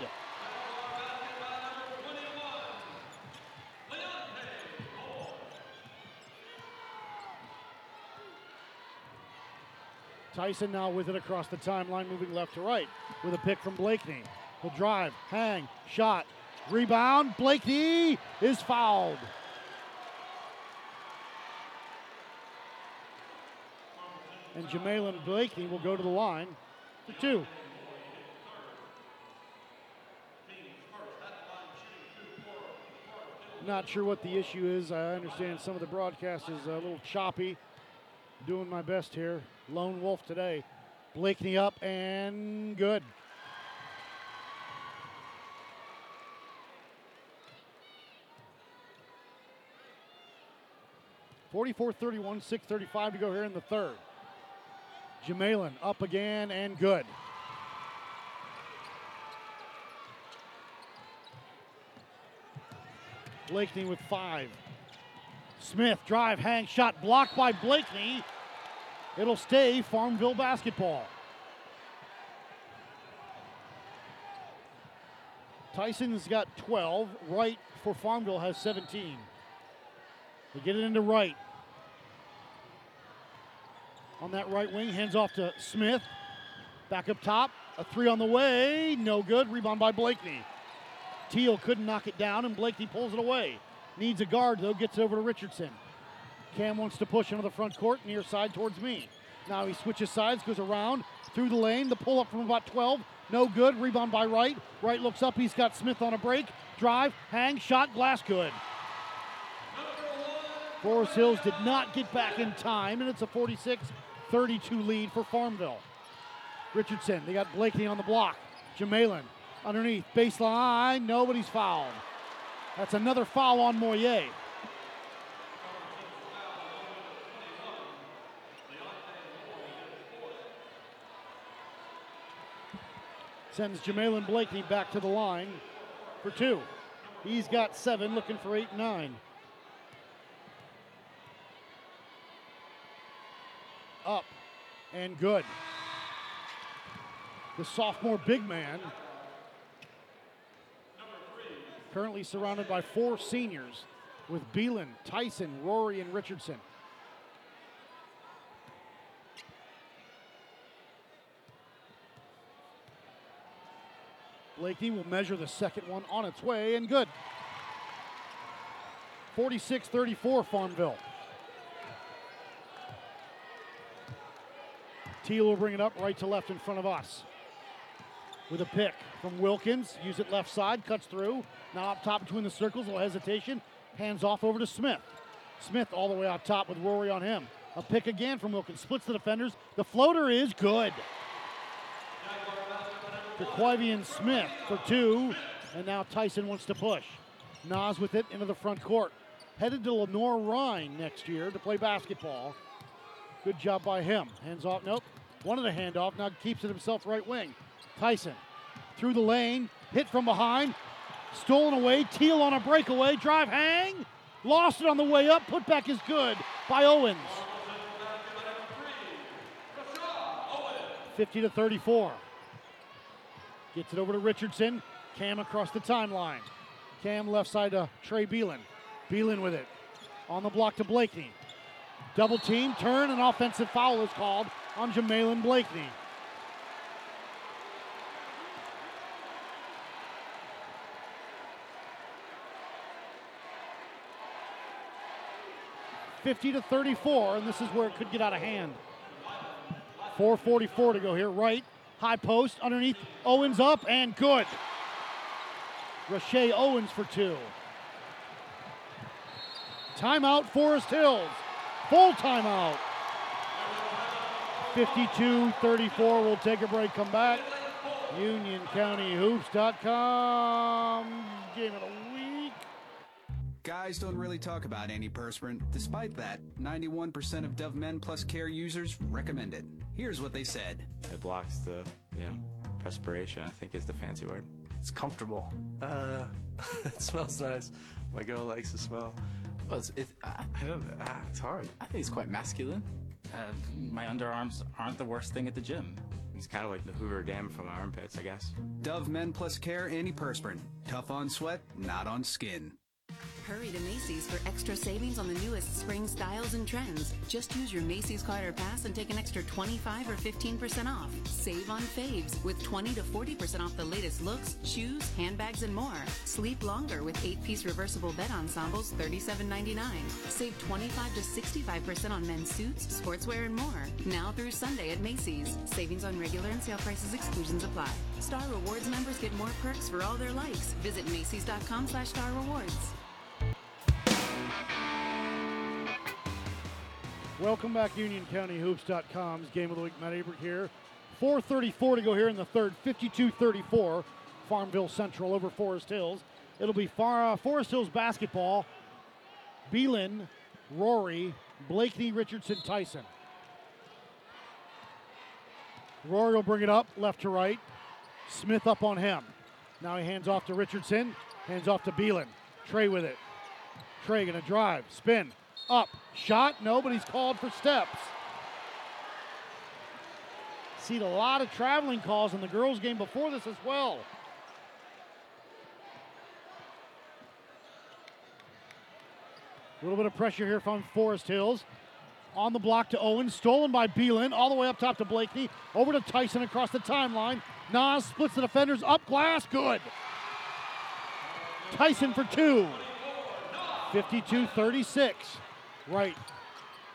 Tyson now with it across the timeline, moving left to right with a pick from Blakeney. He'll drive, hang, shot, rebound. Blakeney is fouled. And Jamalin Blakeney will go to the line for two. Not sure what the issue is. I understand some of the broadcast is a little choppy. Doing my best here. Lone Wolf today. Blakeney up and good. Forty-four thirty-one, 635 to go here in the third. Jamalin up again and good. Blakeney with five. Smith drive, hang, shot blocked by Blakeney. It'll stay Farmville basketball. Tyson's got 12. Wright for Farmville has 17. They get it into Wright. On that right wing, hands off to Smith. Back up top. A three on the way. No good. Rebound by Blakeney. Teal couldn't knock it down, and Blakeney pulls it away. Needs a guard, though, gets over to Richardson. Cam wants to push into the front court, near side towards me. Now he switches sides, goes around through the lane. The pull up from about 12, no good. Rebound by Wright. Wright looks up, he's got Smith on a break. Drive, hang, shot, glass good. Forest Hills did not get back in time, and it's a 46 32 lead for Farmville. Richardson, they got Blakeney on the block. Jamalin underneath, baseline, nobody's fouled. That's another foul on Moyer. Sends Jamalin Blakeney back to the line for two. He's got seven, looking for eight, nine. Up and good. The sophomore big man currently surrounded by four seniors with Beelan, Tyson, Rory, and Richardson. Blakeney will measure the second one on its way and good. 46 34 Farmville. Teal will bring it up right to left in front of us. With a pick from Wilkins. Use it left side, cuts through. Now up top between the circles, a little hesitation. Hands off over to Smith. Smith all the way out top with Rory on him. A pick again from Wilkins. Splits the defenders. The floater is good. Jaquavian Smith for two. And now Tyson wants to push. Nas with it into the front court. Headed to Lenoir-Rhyne next year to play basketball. Good job by him. Hands off. Nope. One of the handoff. Now keeps it himself right wing. Tyson through the lane. Hit from behind. Stolen away. Teal on a breakaway. Drive hang. Lost it on the way up. Putback is good by Owens. 50 to 34. Gets it over to Richardson. Cam across the timeline. Cam left side to Trey Beelan. Beelan with it. On the block to Blakeney. Double team, turn, and offensive foul is called on Jamalin Blakeney. Fifty to 34, and this is where it could get out of hand. 444 to go here. Right, high post, underneath, Owens up, and good. Rashay Owens for two. Timeout, Forest Hills. Full timeout. 52 34. We'll take a break, come back. UnionCountyHoops.com. Guys don't really talk about antiperspirant. Despite that, 91% of Dove Men Plus Care users recommend it. Here's what they said. It blocks the, you know, perspiration, I think is the fancy word. It's comfortable. Uh, it smells nice. My girl likes the smell. Well, it's, it's, I, I don't, ah, it's hard. I think it's quite masculine. Uh, my underarms aren't the worst thing at the gym. It's kind of like the Hoover Dam from my armpits, I guess. Dove Men Plus Care Antiperspirant. Tough on sweat, not on skin. Hurry to Macy's for extra savings on the newest spring styles and trends. Just use your Macy's card or pass and take an extra 25 or 15% off. Save on faves with 20 to 40% off the latest looks, shoes, handbags, and more. Sleep longer with 8 piece reversible bed ensembles, $37.99. Save 25 to 65% on men's suits, sportswear, and more. Now through Sunday at Macy's. Savings on regular and sale prices, exclusions apply. Star Rewards members get more perks for all their likes. Visit Macy's.com slash Star Rewards. Welcome back, UnionCountyHoops.com's Game of the Week. Matt Abrick here. 4.34 to go here in the third. 52-34. Farmville Central over Forest Hills. It'll be Far, uh, Forest Hills basketball. Beelan, Rory, Blakeney, Richardson, Tyson. Rory will bring it up left to right. Smith up on him. Now he hands off to Richardson. Hands off to Beelan. Trey with it. Trey gonna drive, spin, up, shot. Nobody's called for steps. Seen a lot of traveling calls in the girls' game before this as well. A little bit of pressure here from Forest Hills. On the block to Owen, stolen by Beelan, all the way up top to Blakeney, over to Tyson across the timeline. Nas splits the defenders, up glass, good. Tyson for two. 52 36. Right.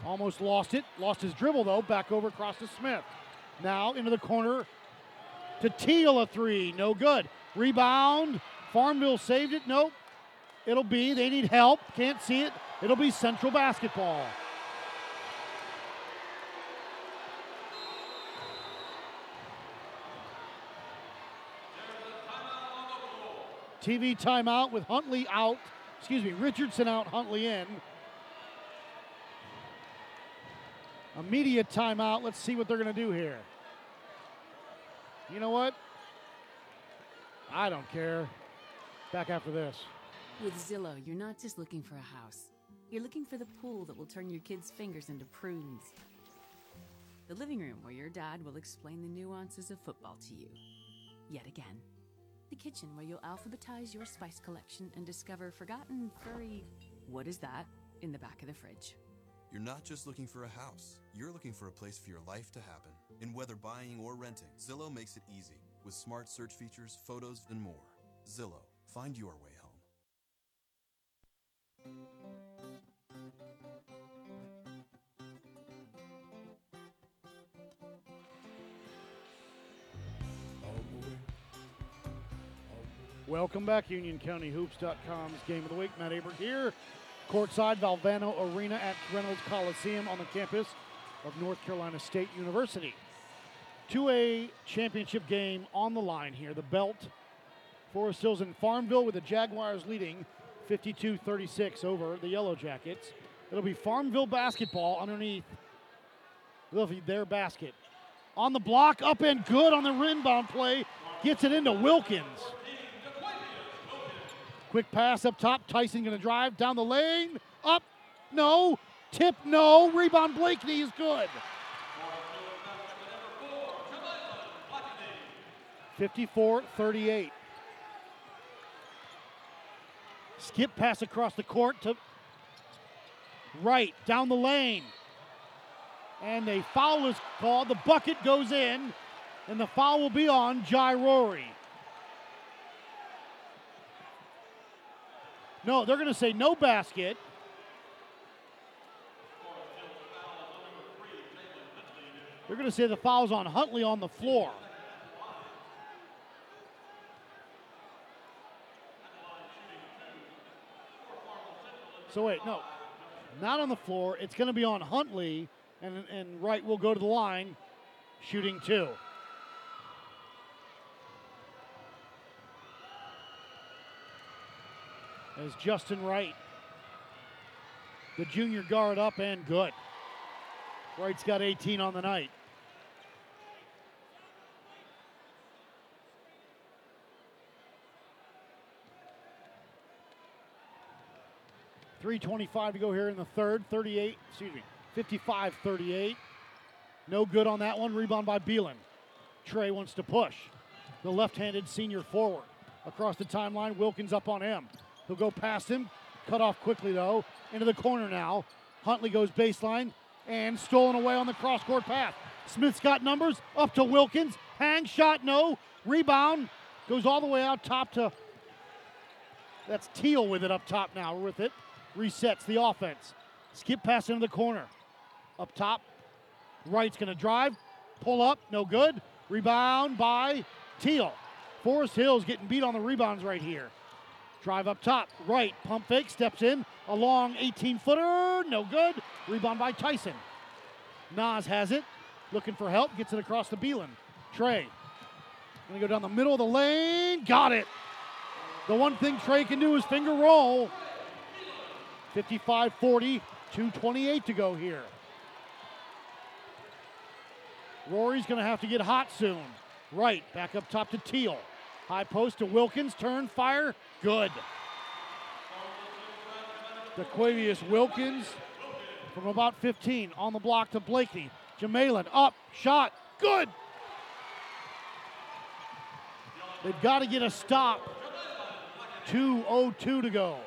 Almost lost it. Lost his dribble, though. Back over across to Smith. Now into the corner to Teal a three. No good. Rebound. Farmville saved it. Nope. It'll be, they need help. Can't see it. It'll be Central basketball. TV timeout with Huntley out. Excuse me, Richardson out, Huntley in. Immediate timeout. Let's see what they're going to do here. You know what? I don't care. Back after this. With Zillow, you're not just looking for a house. You're looking for the pool that will turn your kids' fingers into prunes. The living room where your dad will explain the nuances of football to you. Yet again. The kitchen where you'll alphabetize your spice collection and discover forgotten furry what is that in the back of the fridge. You're not just looking for a house, you're looking for a place for your life to happen. And whether buying or renting, Zillow makes it easy with smart search features, photos, and more. Zillow, find your way home. Welcome back, UnionCountyHoops.com's Game of the Week. Matt Abrick here, courtside Valvano Arena at Reynolds Coliseum on the campus of North Carolina State University. 2A championship game on the line here. The belt, Forest Hills and Farmville with the Jaguars leading 52-36 over the Yellow Jackets. It'll be Farmville basketball underneath their basket. On the block, up and good on the inbound play. Gets it into Wilkins. Quick pass up top. Tyson going to drive down the lane. Up. No. Tip. No. Rebound. Blakeney is good. 54 38. Skip pass across the court to Wright down the lane. And a foul is called. The bucket goes in, and the foul will be on Jai Rory. No, they're going to say no basket. They're going to say the foul's on Huntley on the floor. So wait, no, not on the floor. It's going to be on Huntley, and and Wright will go to the line, shooting two. As Justin Wright, the junior guard, up and good. Wright's got 18 on the night. Three twenty-five to go here in the third. Thirty-eight, excuse me, 55-38. No good on that one. Rebound by Beelan. Trey wants to push. The left-handed senior forward across the timeline. Wilkins up on him. He'll go past him. Cut off quickly, though. Into the corner now. Huntley goes baseline and stolen away on the cross court path. Smith's got numbers. Up to Wilkins. Hang shot, no. Rebound. Goes all the way out top to. That's Teal with it up top now with it. Resets the offense. Skip pass into the corner. Up top. Wright's going to drive. Pull up. No good. Rebound by Teal. Forest Hills getting beat on the rebounds right here. Drive up top. Right. Pump fake. Steps in. A long 18 footer. No good. Rebound by Tyson. Nas has it. Looking for help. Gets it across to Beelan. Trey. Gonna go down the middle of the lane. Got it. The one thing Trey can do is finger roll. 55 40. 2.28 to go here. Rory's to have to get hot soon. Right, back up top to Teal. High post to Wilkins. Turn, fire. Good. DeQuavius Wilkins from about 15 on the block to Blakeney. Jamalin up, shot, good. They've got to get a stop. 2.02 to go.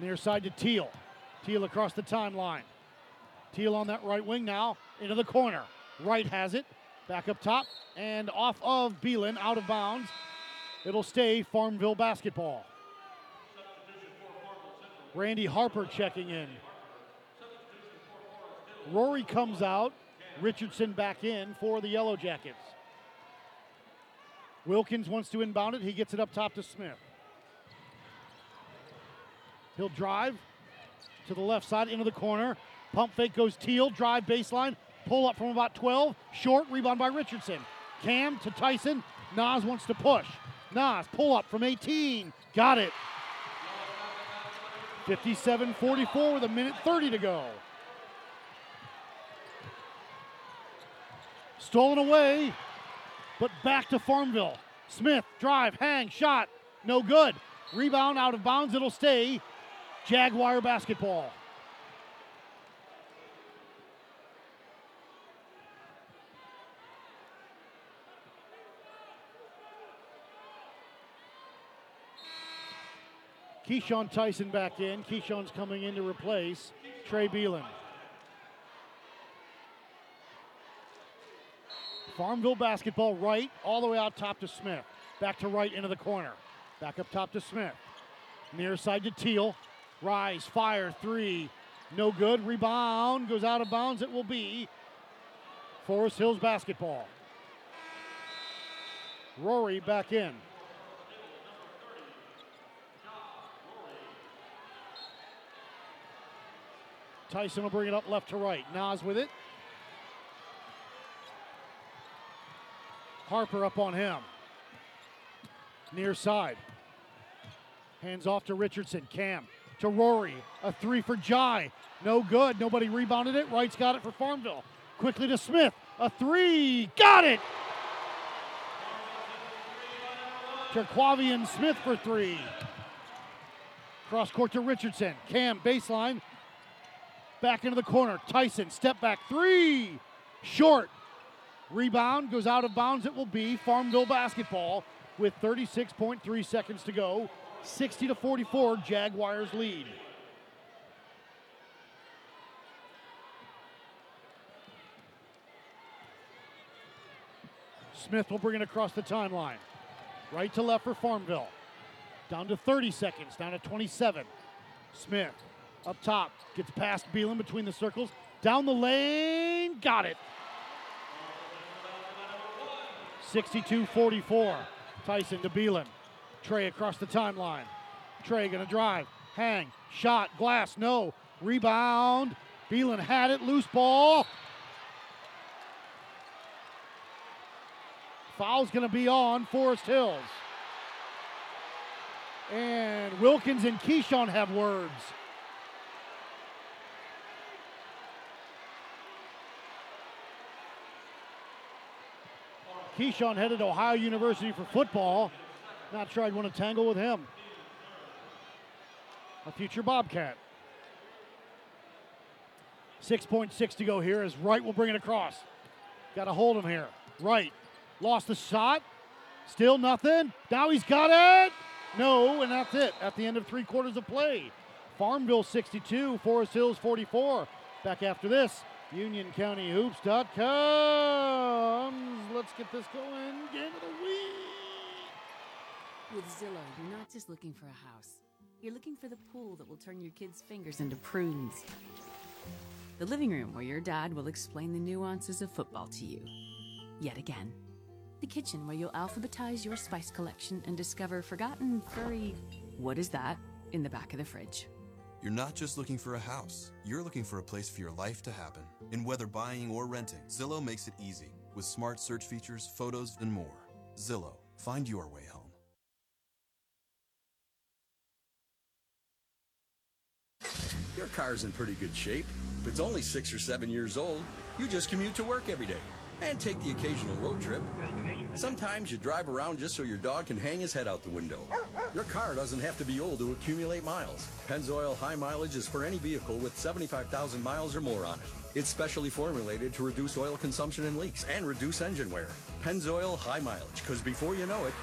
Near side to Teal. Teal across the timeline. Teal on that right wing now, into the corner. Wright has it. Back up top and off of Beelan, out of bounds. It'll stay Farmville basketball. Randy Harper checking in. Rory comes out. Richardson back in for the Yellow Jackets. Wilkins wants to inbound it. He gets it up top to Smith. He'll drive to the left side into the corner. Pump fake goes Teal. Drive baseline. Pull up from about 12. Short rebound by Richardson. Cam to Tyson. Nas wants to push. Nas pull up from 18. Got it. 57 44 with a minute 30 to go. Stolen away, but back to Farmville. Smith, drive, hang, shot, no good. Rebound out of bounds, it'll stay. Jaguar basketball. Keyshawn Tyson back in. Keyshawn's coming in to replace Trey Beelan. Farmville basketball right, all the way out top to Smith. Back to Wright into the corner. Back up top to Smith. Near side to Teal. Rise, fire, three. No good. Rebound goes out of bounds. It will be Forest Hills basketball. Rory back in. Tyson will bring it up left to right. Nas with it. Harper up on him. Near side. Hands off to Richardson. Cam to Rory. A three for Jai. No good. Nobody rebounded it. Wright's got it for Farmville. Quickly to Smith. A three. Got it. Terquavian Smith for three. Cross court to Richardson. Cam baseline. Back into the corner. Tyson step back three. Short. Rebound goes out of bounds. It will be Farmville basketball with 36.3 seconds to go. 60 to 44, Jaguars lead. Smith will bring it across the timeline. Right to left for Farmville. Down to 30 seconds, down to 27. Smith up top, gets past Beelan between the circles. Down the lane, got it. 62 44. Tyson to Beelan. Trey across the timeline. Trey gonna drive, hang, shot, glass, no. Rebound. Beelan had it, loose ball. Foul's gonna be on Forest Hills. And Wilkins and Keyshawn have words. Keyshawn headed to Ohio University for football. Not sure I'd want to tangle with him. A future Bobcat. 6.6 to go here as Wright will bring it across. Got to hold him here. Wright lost the shot. Still nothing. Now he's got it. No, and that's it. At the end of three quarters of play. Farmville 62, Forest Hills 44. Back after this, UnionCountyHoops.com. Let's get this going. Game of the week. With Zillow, you're not just looking for a house. You're looking for the pool that will turn your kids' fingers into prunes. The living room where your dad will explain the nuances of football to you. Yet again. The kitchen where you'll alphabetize your spice collection and discover forgotten furry, what is that, in the back of the fridge. You're not just looking for a house, you're looking for a place for your life to happen. And whether buying or renting, Zillow makes it easy with smart search features, photos, and more. Zillow, find your way home. Your car's in pretty good shape. If it's only six or seven years old, you just commute to work every day and take the occasional road trip. Sometimes you drive around just so your dog can hang his head out the window. Your car doesn't have to be old to accumulate miles. Pennzoil High Mileage is for any vehicle with 75,000 miles or more on it. It's specially formulated to reduce oil consumption and leaks and reduce engine wear. Pennzoil High Mileage, because before you know it,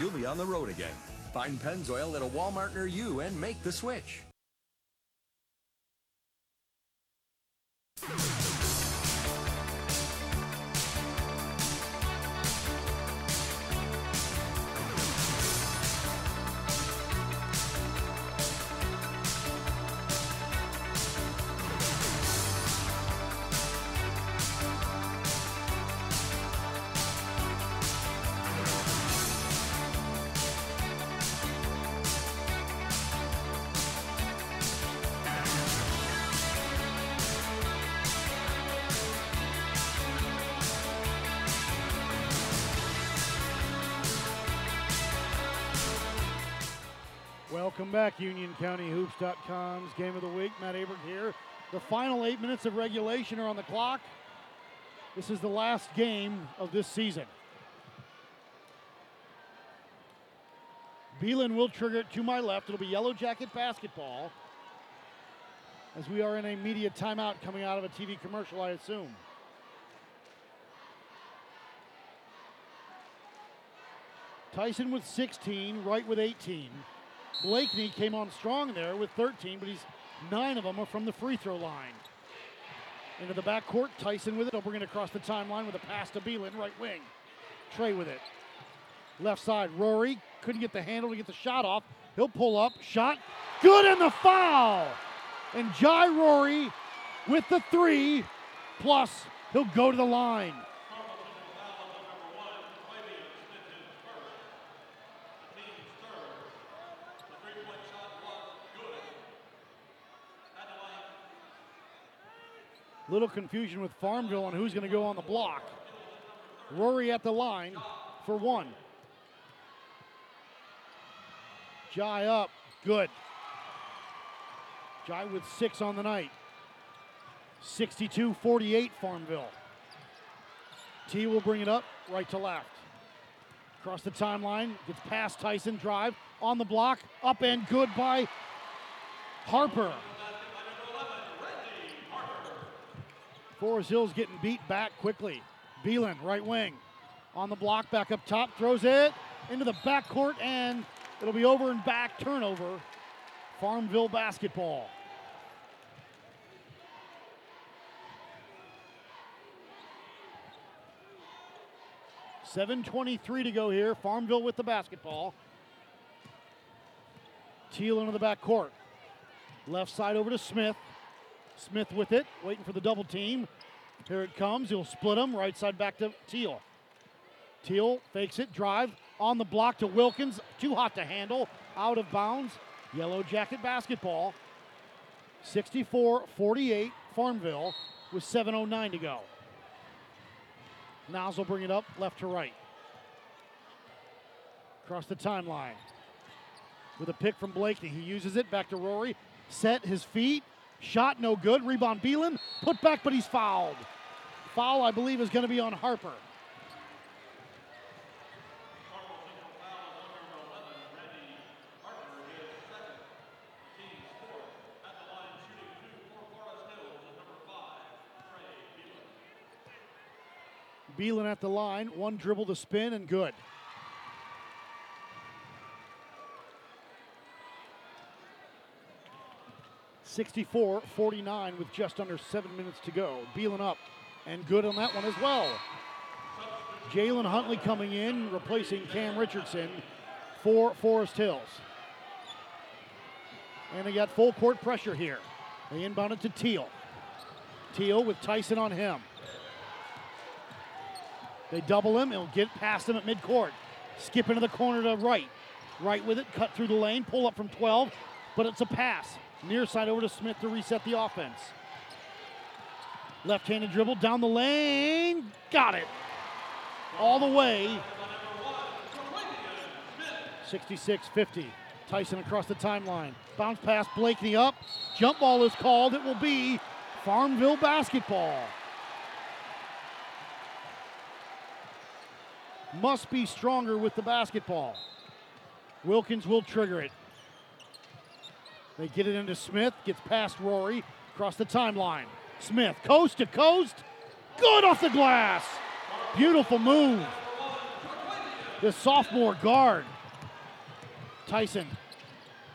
you'll be on the road again. Find Pennzoil at a Walmart near you and make the switch. Welcome back, UnionCountyHoops.com's Game of the Week. Matt Abert here. The final eight minutes of regulation are on the clock. This is the last game of this season. Beelan will trigger it to my left. It'll be Yellow Jacket basketball. As we are in a media timeout coming out of a TV commercial, I assume. Tyson with 16, Wright with 18. Blakeney came on strong there with 13, but he's nine of them are from the free throw line. Into the backcourt, Tyson with it. They'll bring it across the timeline with a pass to Beelan, right wing. Trey with it. Left side, Rory couldn't get the handle to get the shot off. He'll pull up, shot, good, and the foul. And Jai Rory with the three, plus he'll go to the line. Little confusion with Farmville on who's going to go on the block. Rory at the line for one. Jai up, good. Jai with six on the night. 62 48 Farmville. T will bring it up right to left. Across the timeline, gets past Tyson, drive on the block, up and good by Harper. Forest Hills getting beat back quickly. Beelan, right wing. On the block, back up top, throws it into the backcourt, and it'll be over and back turnover. Farmville basketball. Seven twenty-three to go here. Farmville with the basketball. Teal into the backcourt. Left side over to Smith. Smith with it, waiting for the double team. Here it comes. He'll split them. Right side back to Teal. Teal fakes it, drive on the block to Wilkins. Too hot to handle. Out of bounds. Yellow Jacket basketball. 64 48 Farmville with 7.09 to go. Will bring it up left to right. Across the timeline. With a pick from Blakeney. He uses it back to Rory. Set his feet. Shot no good. Rebound Beelan. Put back, but he's fouled. Foul, I believe, is going to be on Harper. Beelan at the line. One dribble to spin and good. 64 49 with just under seven minutes to go. Beelan up and good on that one as well. Jalen Huntley coming in, replacing Cam Richardson for Forest Hills. And they got full court pressure here. They inbound it to Teal. Teal with Tyson on him. They double him. He'll get past him at midcourt. Skip into the corner to Wright. Wright with it, cut through the lane, pull up from 12, but it's a pass. Near side over to Smith to reset the offense. Left handed dribble down the lane. Got it. All the way. 66 50. Tyson across the timeline. Bounce pass, Blakeney up. Jump ball is called. It will be Farmville basketball. Must be stronger with the basketball. Wilkins will trigger it. They get it into Smith, gets past Rory, across the timeline. Smith, coast to coast, good off the glass. Beautiful move. The sophomore guard. Tyson.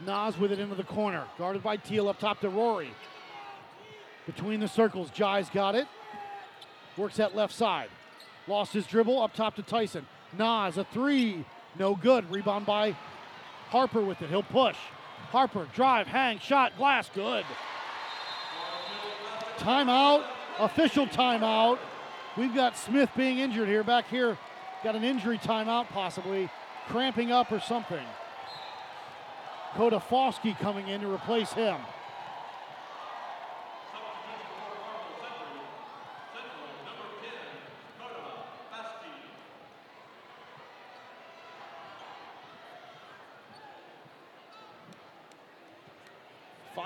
Nas with it into the corner. Guarded by Teal up top to Rory. Between the circles, Jai's got it. Works that left side. Lost his dribble up top to Tyson. Nas, a three. No good. Rebound by Harper with it. He'll push. Harper, drive, hang, shot, glass, good. Timeout, official timeout. We've got Smith being injured here. Back here, got an injury timeout possibly, cramping up or something. Koda Foskey coming in to replace him.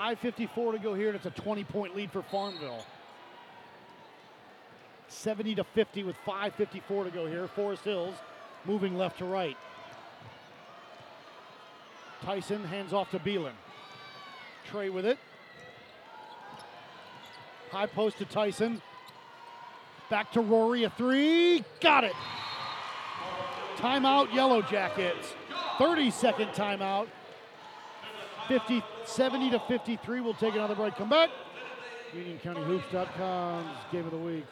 Five fifty-four to go here, and it's a twenty-point lead for Farmville. 70 to 50 with 5.54 to go here. Forest Hills moving left to right. Tyson hands off to Beelan. Trey with it. High post to Tyson. Back to Rory, a three. Got it. Timeout, Yellow Jackets. 30 second timeout. 50, 70 to 53. We'll take another break. Come back. UnionCountyHoops.com's game of the week.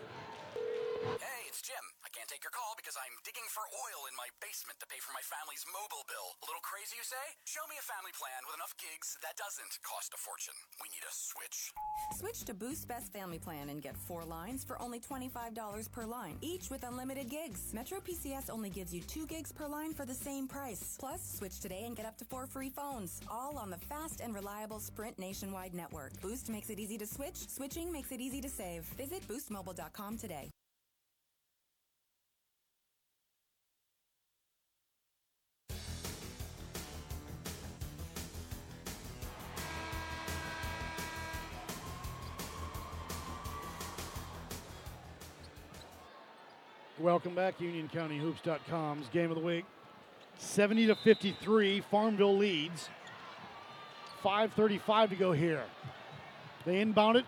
Family's mobile bill. A little crazy, you say? Show me a family plan with enough gigs that doesn't cost a fortune. We need a switch. Switch to Boost Best Family Plan and get four lines for only $25 per line, each with unlimited gigs. Metro PCS only gives you two gigs per line for the same price. Plus, switch today and get up to four free phones, all on the fast and reliable Sprint nationwide network. Boost makes it easy to switch, switching makes it easy to save. Visit boostmobile.com today. Welcome back, UnionCountyHoops.com's game of the week. 70 to 53, Farmville leads. 5.35 to go here. They inbound it.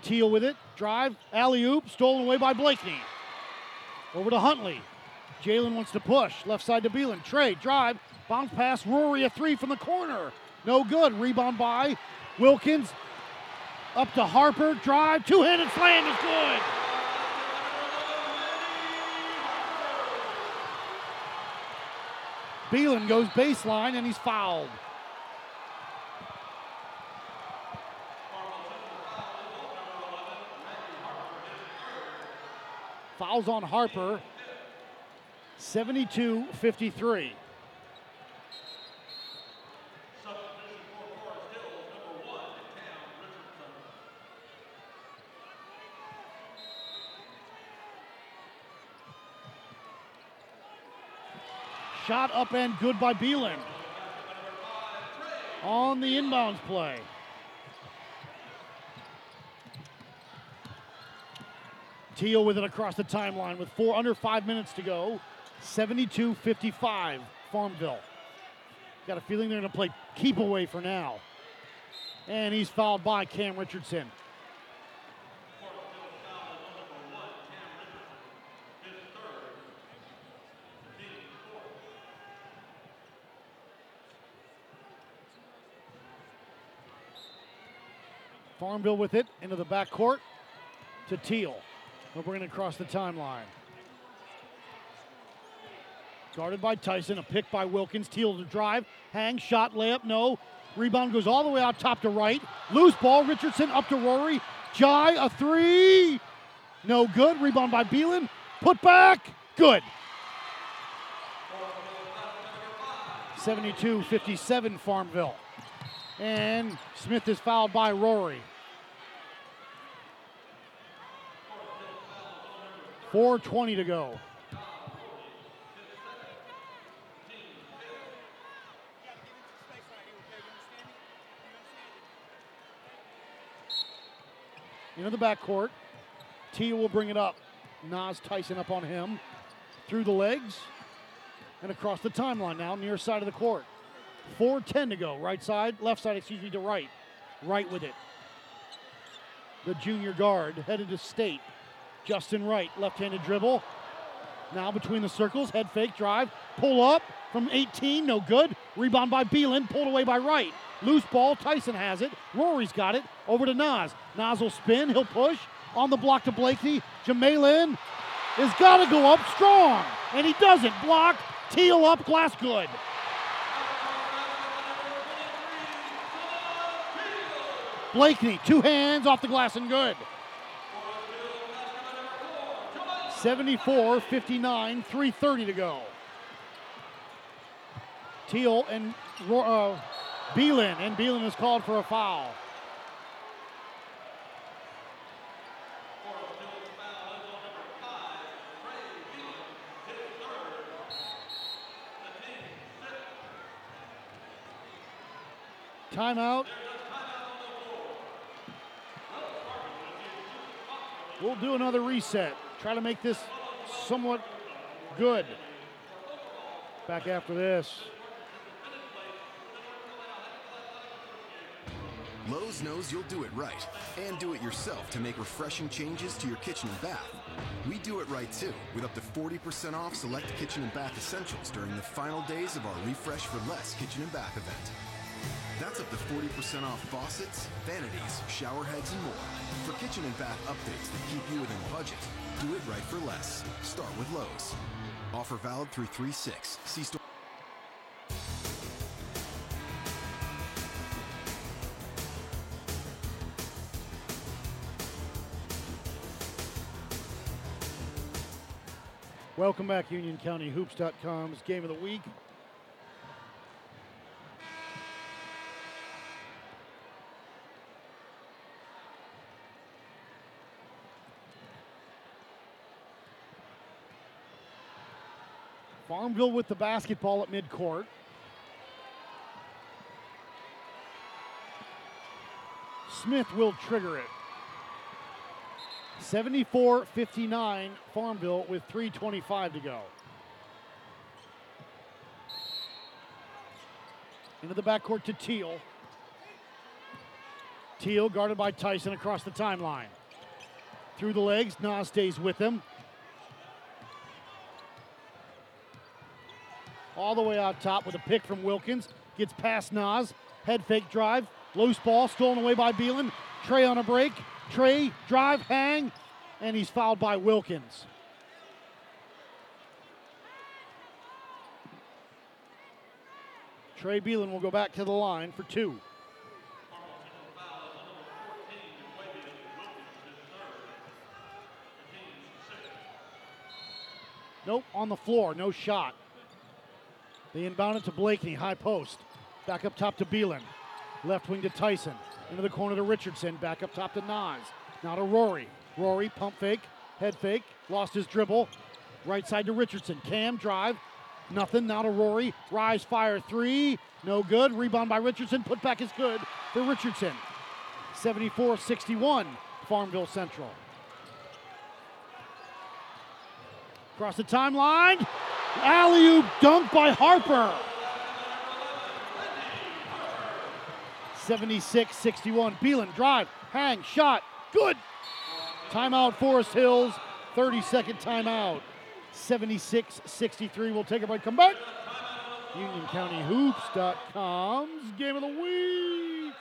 Teal with it. Drive. Alley oop. Stolen away by Blakeney. Over to Huntley. Jalen wants to push. Left side to Beelan. Trey. Drive. Bounce pass. Rory a three from the corner. No good. Rebound by Wilkins. Up to Harper. Drive. Two handed slam is good. Beelan goes baseline and he's fouled. Fouls on Harper. 72 53. Shot up and good by Beelan. On the inbounds play. Teal with it across the timeline with four under five minutes to go. 72 55, Farmville. Got a feeling they're going to play keep away for now. And he's fouled by Cam Richardson. Farmville with it into the back court to Teal. We're bring it across the timeline. Guarded by Tyson, a pick by Wilkins. Teal to drive, hang, shot, layup, no. Rebound goes all the way out top to Wright. Loose ball, Richardson up to Rory. Jai, a three. No good. Rebound by Beelan. Put back, good. 72 57 Farmville. And Smith is fouled by Rory. 4.20 to go. Into the backcourt. T will bring it up. Nas Tyson up on him. Through the legs and across the timeline now, near side of the court. 4.10 to go. Right side, left side, excuse me, to Wright. Wright with it. The junior guard headed to state. Justin Wright, left handed dribble. Now between the circles, head fake, drive, pull up from 18, no good. Rebound by Beelan, pulled away by Wright. Loose ball, Tyson has it. Rory's got it. Over to Nas. Nas will spin, he'll push. On the block to Blakeney. Jamalin has got to go up strong. And he doesn't. Blocked. Teal up, glass good. Blakeney, two hands off the glass and good. 74 59, 3.30 to go. Teal and uh, and Beelan is called for a foul. Timeout. We'll do another reset. Try to make this somewhat good. Back after this. Lowe's knows you'll do it right and do it yourself to make refreshing changes to your kitchen and bath. We do it right too, with up to 40% off select kitchen and bath essentials during the final days of our Refresh for Less kitchen and bath event. That's up to 40% off faucets, vanities, shower heads, and more. For kitchen and bath updates that keep you within budget, do it right for less. Start with Lowe's. Offer valid through 3 6. See store. Welcome back, UnionCountyHoops.com's Game of the Week. Farmville with the basketball at midcourt. Smith will trigger it. 74 59 Farmville with 3.25 to go. Into the backcourt to Teal. Teal guarded by Tyson across the timeline. Through the legs, Nas stays with him. All the way out top with a pick from Wilkins. Gets past Nas. Head fake drive. Loose ball stolen away by Beelan. Trey on a break. Trey drive, hang, and he's fouled by Wilkins. Trey Beelan will go back to the line for two. Nope, on the floor, no shot. They inbound it to Blakeney, high post. Back up top to Beelan. Left wing to Tyson. Into the corner to Richardson. Back up top to Nas. Now to Rory. Rory, pump fake, head fake, lost his dribble. Right side to Richardson. Cam drive. Nothing. Now to Rory. Rise, fire three. No good. Rebound by Richardson. Put back is good for Richardson. 74 61, Farmville Central. Across the timeline. Alley oop dunk by Harper. 76 61. Beelan drive, hang, shot, good. Timeout, Forest Hills. 30 second timeout. 76 63. We'll take a break. Come back. UnionCountyHoops.com's game of the week.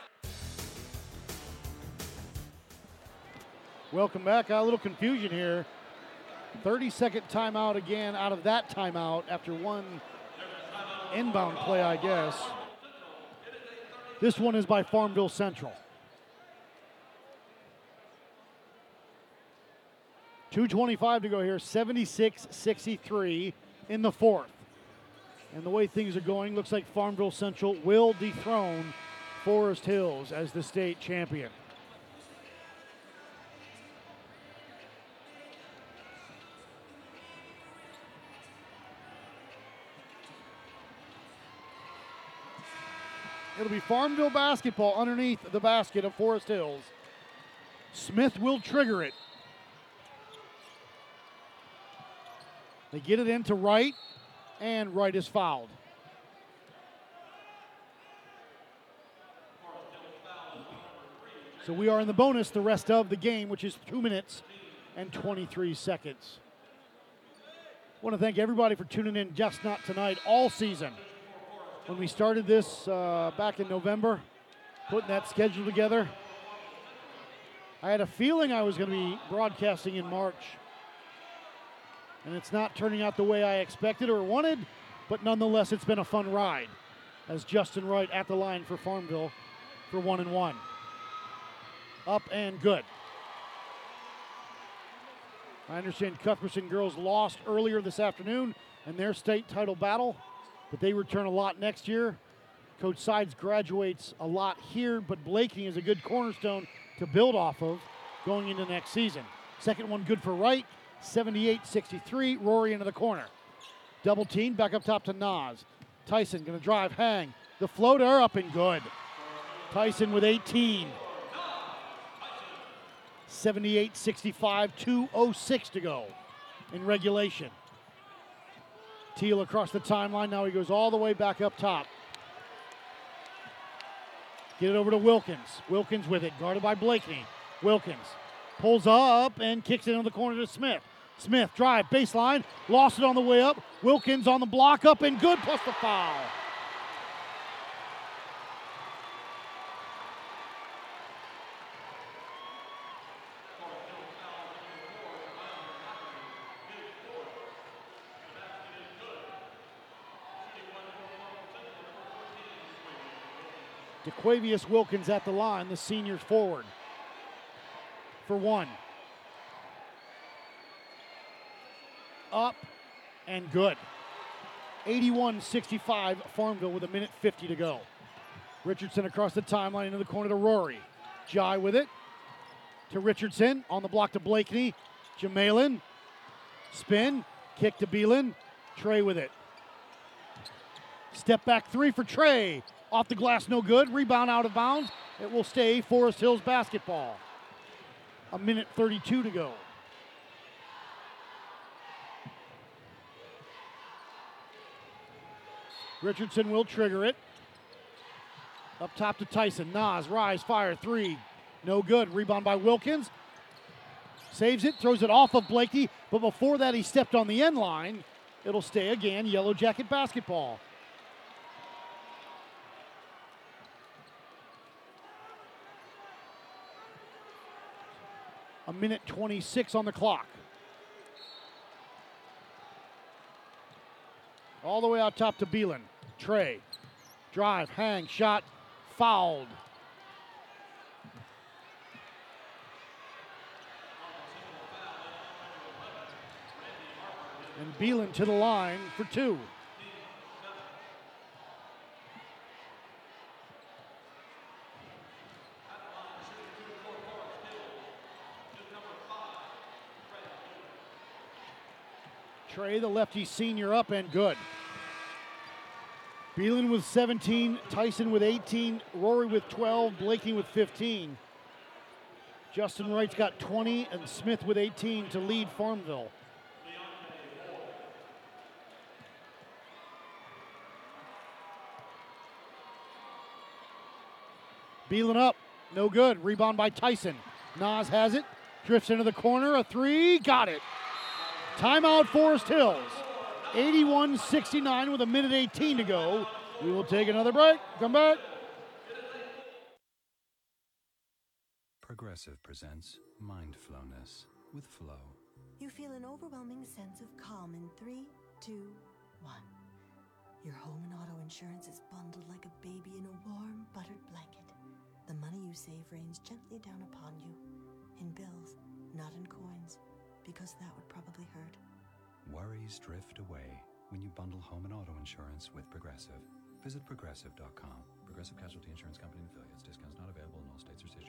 Welcome back. Got a little confusion here. 30 second timeout again out of that timeout after one inbound play, I guess. This one is by Farmville Central. 225 to go here, 76 63 in the fourth. And the way things are going, looks like Farmville Central will dethrone Forest Hills as the state champion. It'll be Farmville basketball underneath the basket of Forest Hills. Smith will trigger it. They get it into Wright, and Wright is fouled. So we are in the bonus the rest of the game, which is two minutes and 23 seconds. I want to thank everybody for tuning in, just not tonight, all season. When we started this uh, back in November, putting that schedule together, I had a feeling I was going to be broadcasting in March. And it's not turning out the way I expected or wanted, but nonetheless, it's been a fun ride. As Justin Wright at the line for Farmville for one and one. Up and good. I understand Cuthbertson girls lost earlier this afternoon in their state title battle, but they return a lot next year. Coach Sides graduates a lot here, but Blakeney is a good cornerstone to build off of going into next season. Second one good for Wright, 78 63. Rory into the corner. Double team back up top to Nas. Tyson to drive, hang. The floater up and good. Tyson with 18. 78 65, 206 to go in regulation. Teal across the timeline. Now he goes all the way back up top. Get it over to Wilkins. Wilkins with it, guarded by Blakeney. Wilkins pulls up and kicks it into the corner to Smith. Smith drive baseline, lost it on the way up. Wilkins on the block up and good plus the foul. DeQuavius Wilkins at the line, the senior forward. For one. Up and good. 81 65 Farmville with a minute 50 to go. Richardson across the timeline into the corner to Rory. Jai with it to Richardson on the block to Blakeney. Jamalin. Spin. Kick to Beelan. Trey with it. Step back three for Trey. Off the glass, no good. Rebound out of bounds. It will stay Forest Hills basketball. A minute 32 to go. Richardson will trigger it. Up top to Tyson. Nas, rise, fire, three. No good. Rebound by Wilkins. Saves it, throws it off of Blakey, but before that, he stepped on the end line. It'll stay again, Yellow Jacket basketball. Minute 26 on the clock. All the way out top to Beelan. Trey. Drive, hang, shot, fouled. And Beelan to the line for two. Trey, the lefty senior, up and good. Beelan with 17, Tyson with 18, Rory with 12, Blakey with 15. Justin Wright's got 20, and Smith with 18 to lead Farmville. Beelan up, no good. Rebound by Tyson. Nas has it, drifts into the corner, a three, got it. Timeout Forest Hills. 81 69 with a minute 18 to go. We will take another break. Come back. Progressive presents Mindfulness with Flow. You feel an overwhelming sense of calm in three, two, one. Your home and auto insurance is bundled like a baby in a warm, buttered blanket. The money you save rains gently down upon you in bills, not in coins, because that would probably hurt. Worries drift away when you bundle home and auto insurance with Progressive. Visit progressive.com. Progressive Casualty Insurance Company and affiliates. Discounts not available in all states or situations.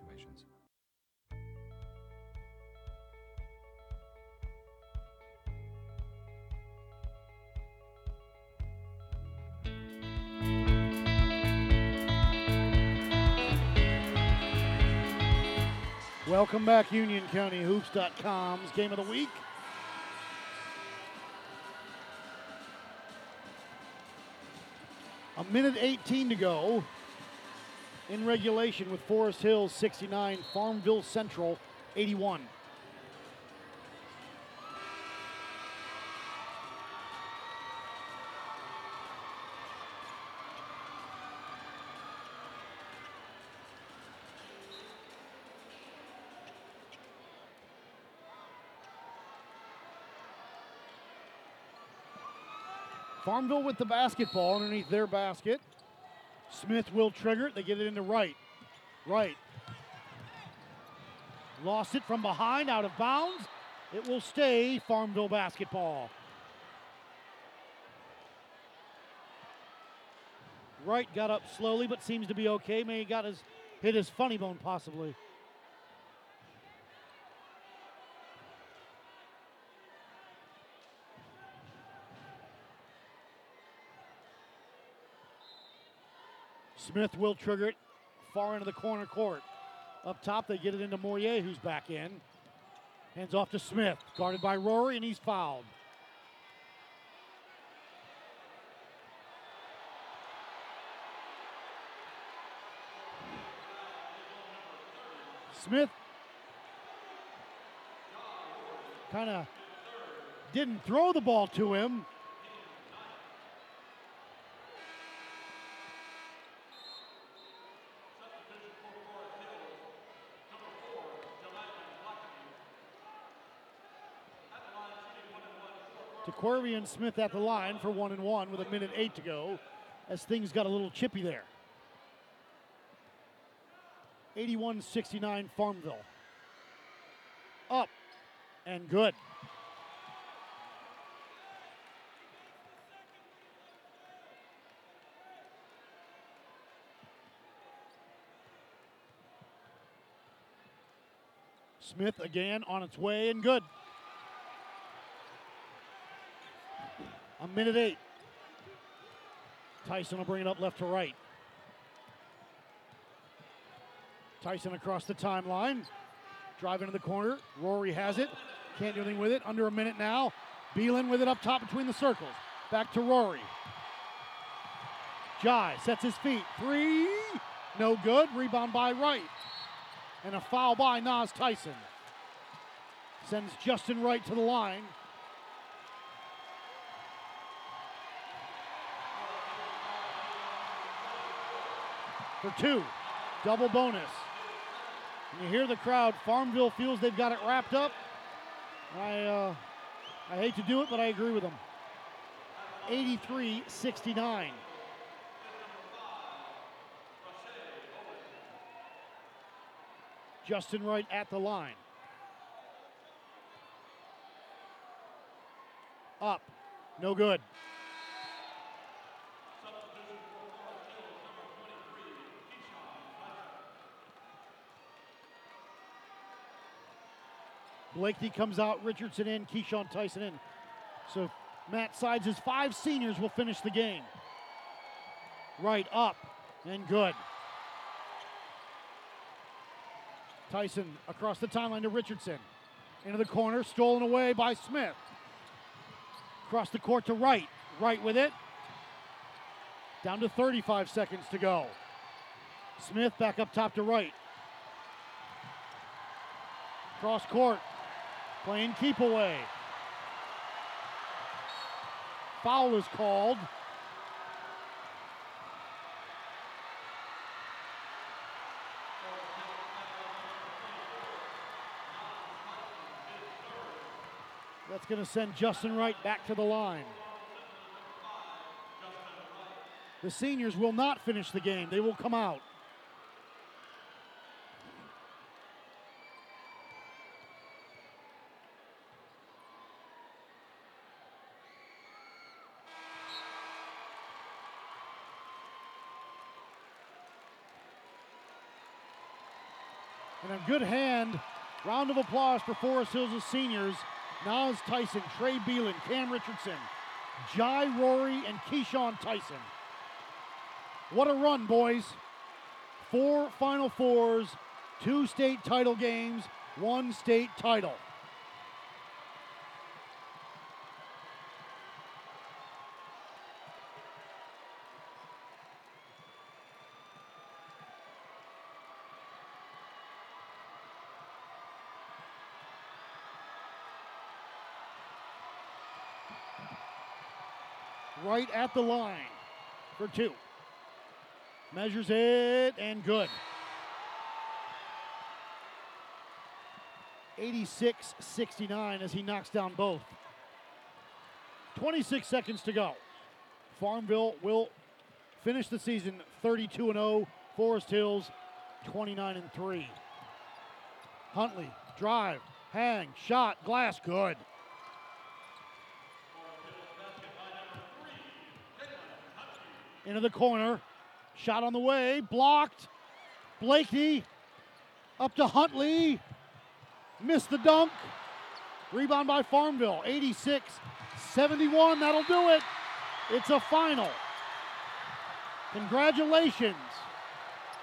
Welcome back, UnionCountyHoops.com's game of the week. A minute 18 to go in regulation with Forest Hills 69, Farmville Central 81. Farmville with the basketball underneath their basket. Smith will trigger it. They get it into Wright. Wright. Lost it from behind, out of bounds. It will stay Farmville basketball. Wright got up slowly, but seems to be okay. May got his hit his funny bone possibly. Smith will trigger it far into the corner court. Up top, they get it into Moyer, who's back in. Hands off to Smith, guarded by Rory, and he's fouled. Smith kind of didn't throw the ball to him. Aquarian Smith at the line for one and one with a minute eight to go as things got a little chippy there. 81 69 Farmville. Up and good. Smith again on its way and good. A minute eight. Tyson will bring it up left to right. Tyson across the timeline. Driving to the corner. Rory has it. Can't do anything with it. Under a minute now. Beelan with it up top between the circles. Back to Rory. Jai sets his feet. Three. No good. Rebound by Wright. And a foul by Nas Tyson. Sends Justin Wright to the line. For two. Double bonus. And you hear the crowd. Farmville feels they've got it wrapped up. I, uh, I hate to do it, but I agree with them. 83 69. Justin Wright at the line. Up. No good. Blakeney comes out, Richardson in, Keyshawn Tyson in. So Matt Sides' five seniors will finish the game. Wright up and good. Tyson across the timeline to Richardson. Into the corner, stolen away by Smith. Across the court to Wright. Wright with it. Down to 35 seconds to go. Smith back up top to Wright. Cross court. Playing keep away. Foul is called. That's going to send Justin Wright back to the line. The seniors will not finish the game. They will come out. Good hand. Round of applause for Forest Hills' seniors. Nas Tyson, Trey Beelan, Cam Richardson, Jai Rory, and Keyshawn Tyson. What a run, boys. Four Final Fours, two state title games, one state title. Right at the line for two. Measures it and good. 86 69 as he knocks down both. 26 seconds to go. Farmville will finish the season 32 0. Forest Hills 29 3. Huntley, drive, hang, shot, glass, good. Into the corner. Shot on the way, blocked. Blakey up to Huntley. Missed the dunk. Rebound by Farmville. 86 71. That'll do it. It's a final. Congratulations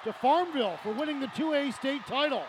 to Farmville for winning the 2A state title.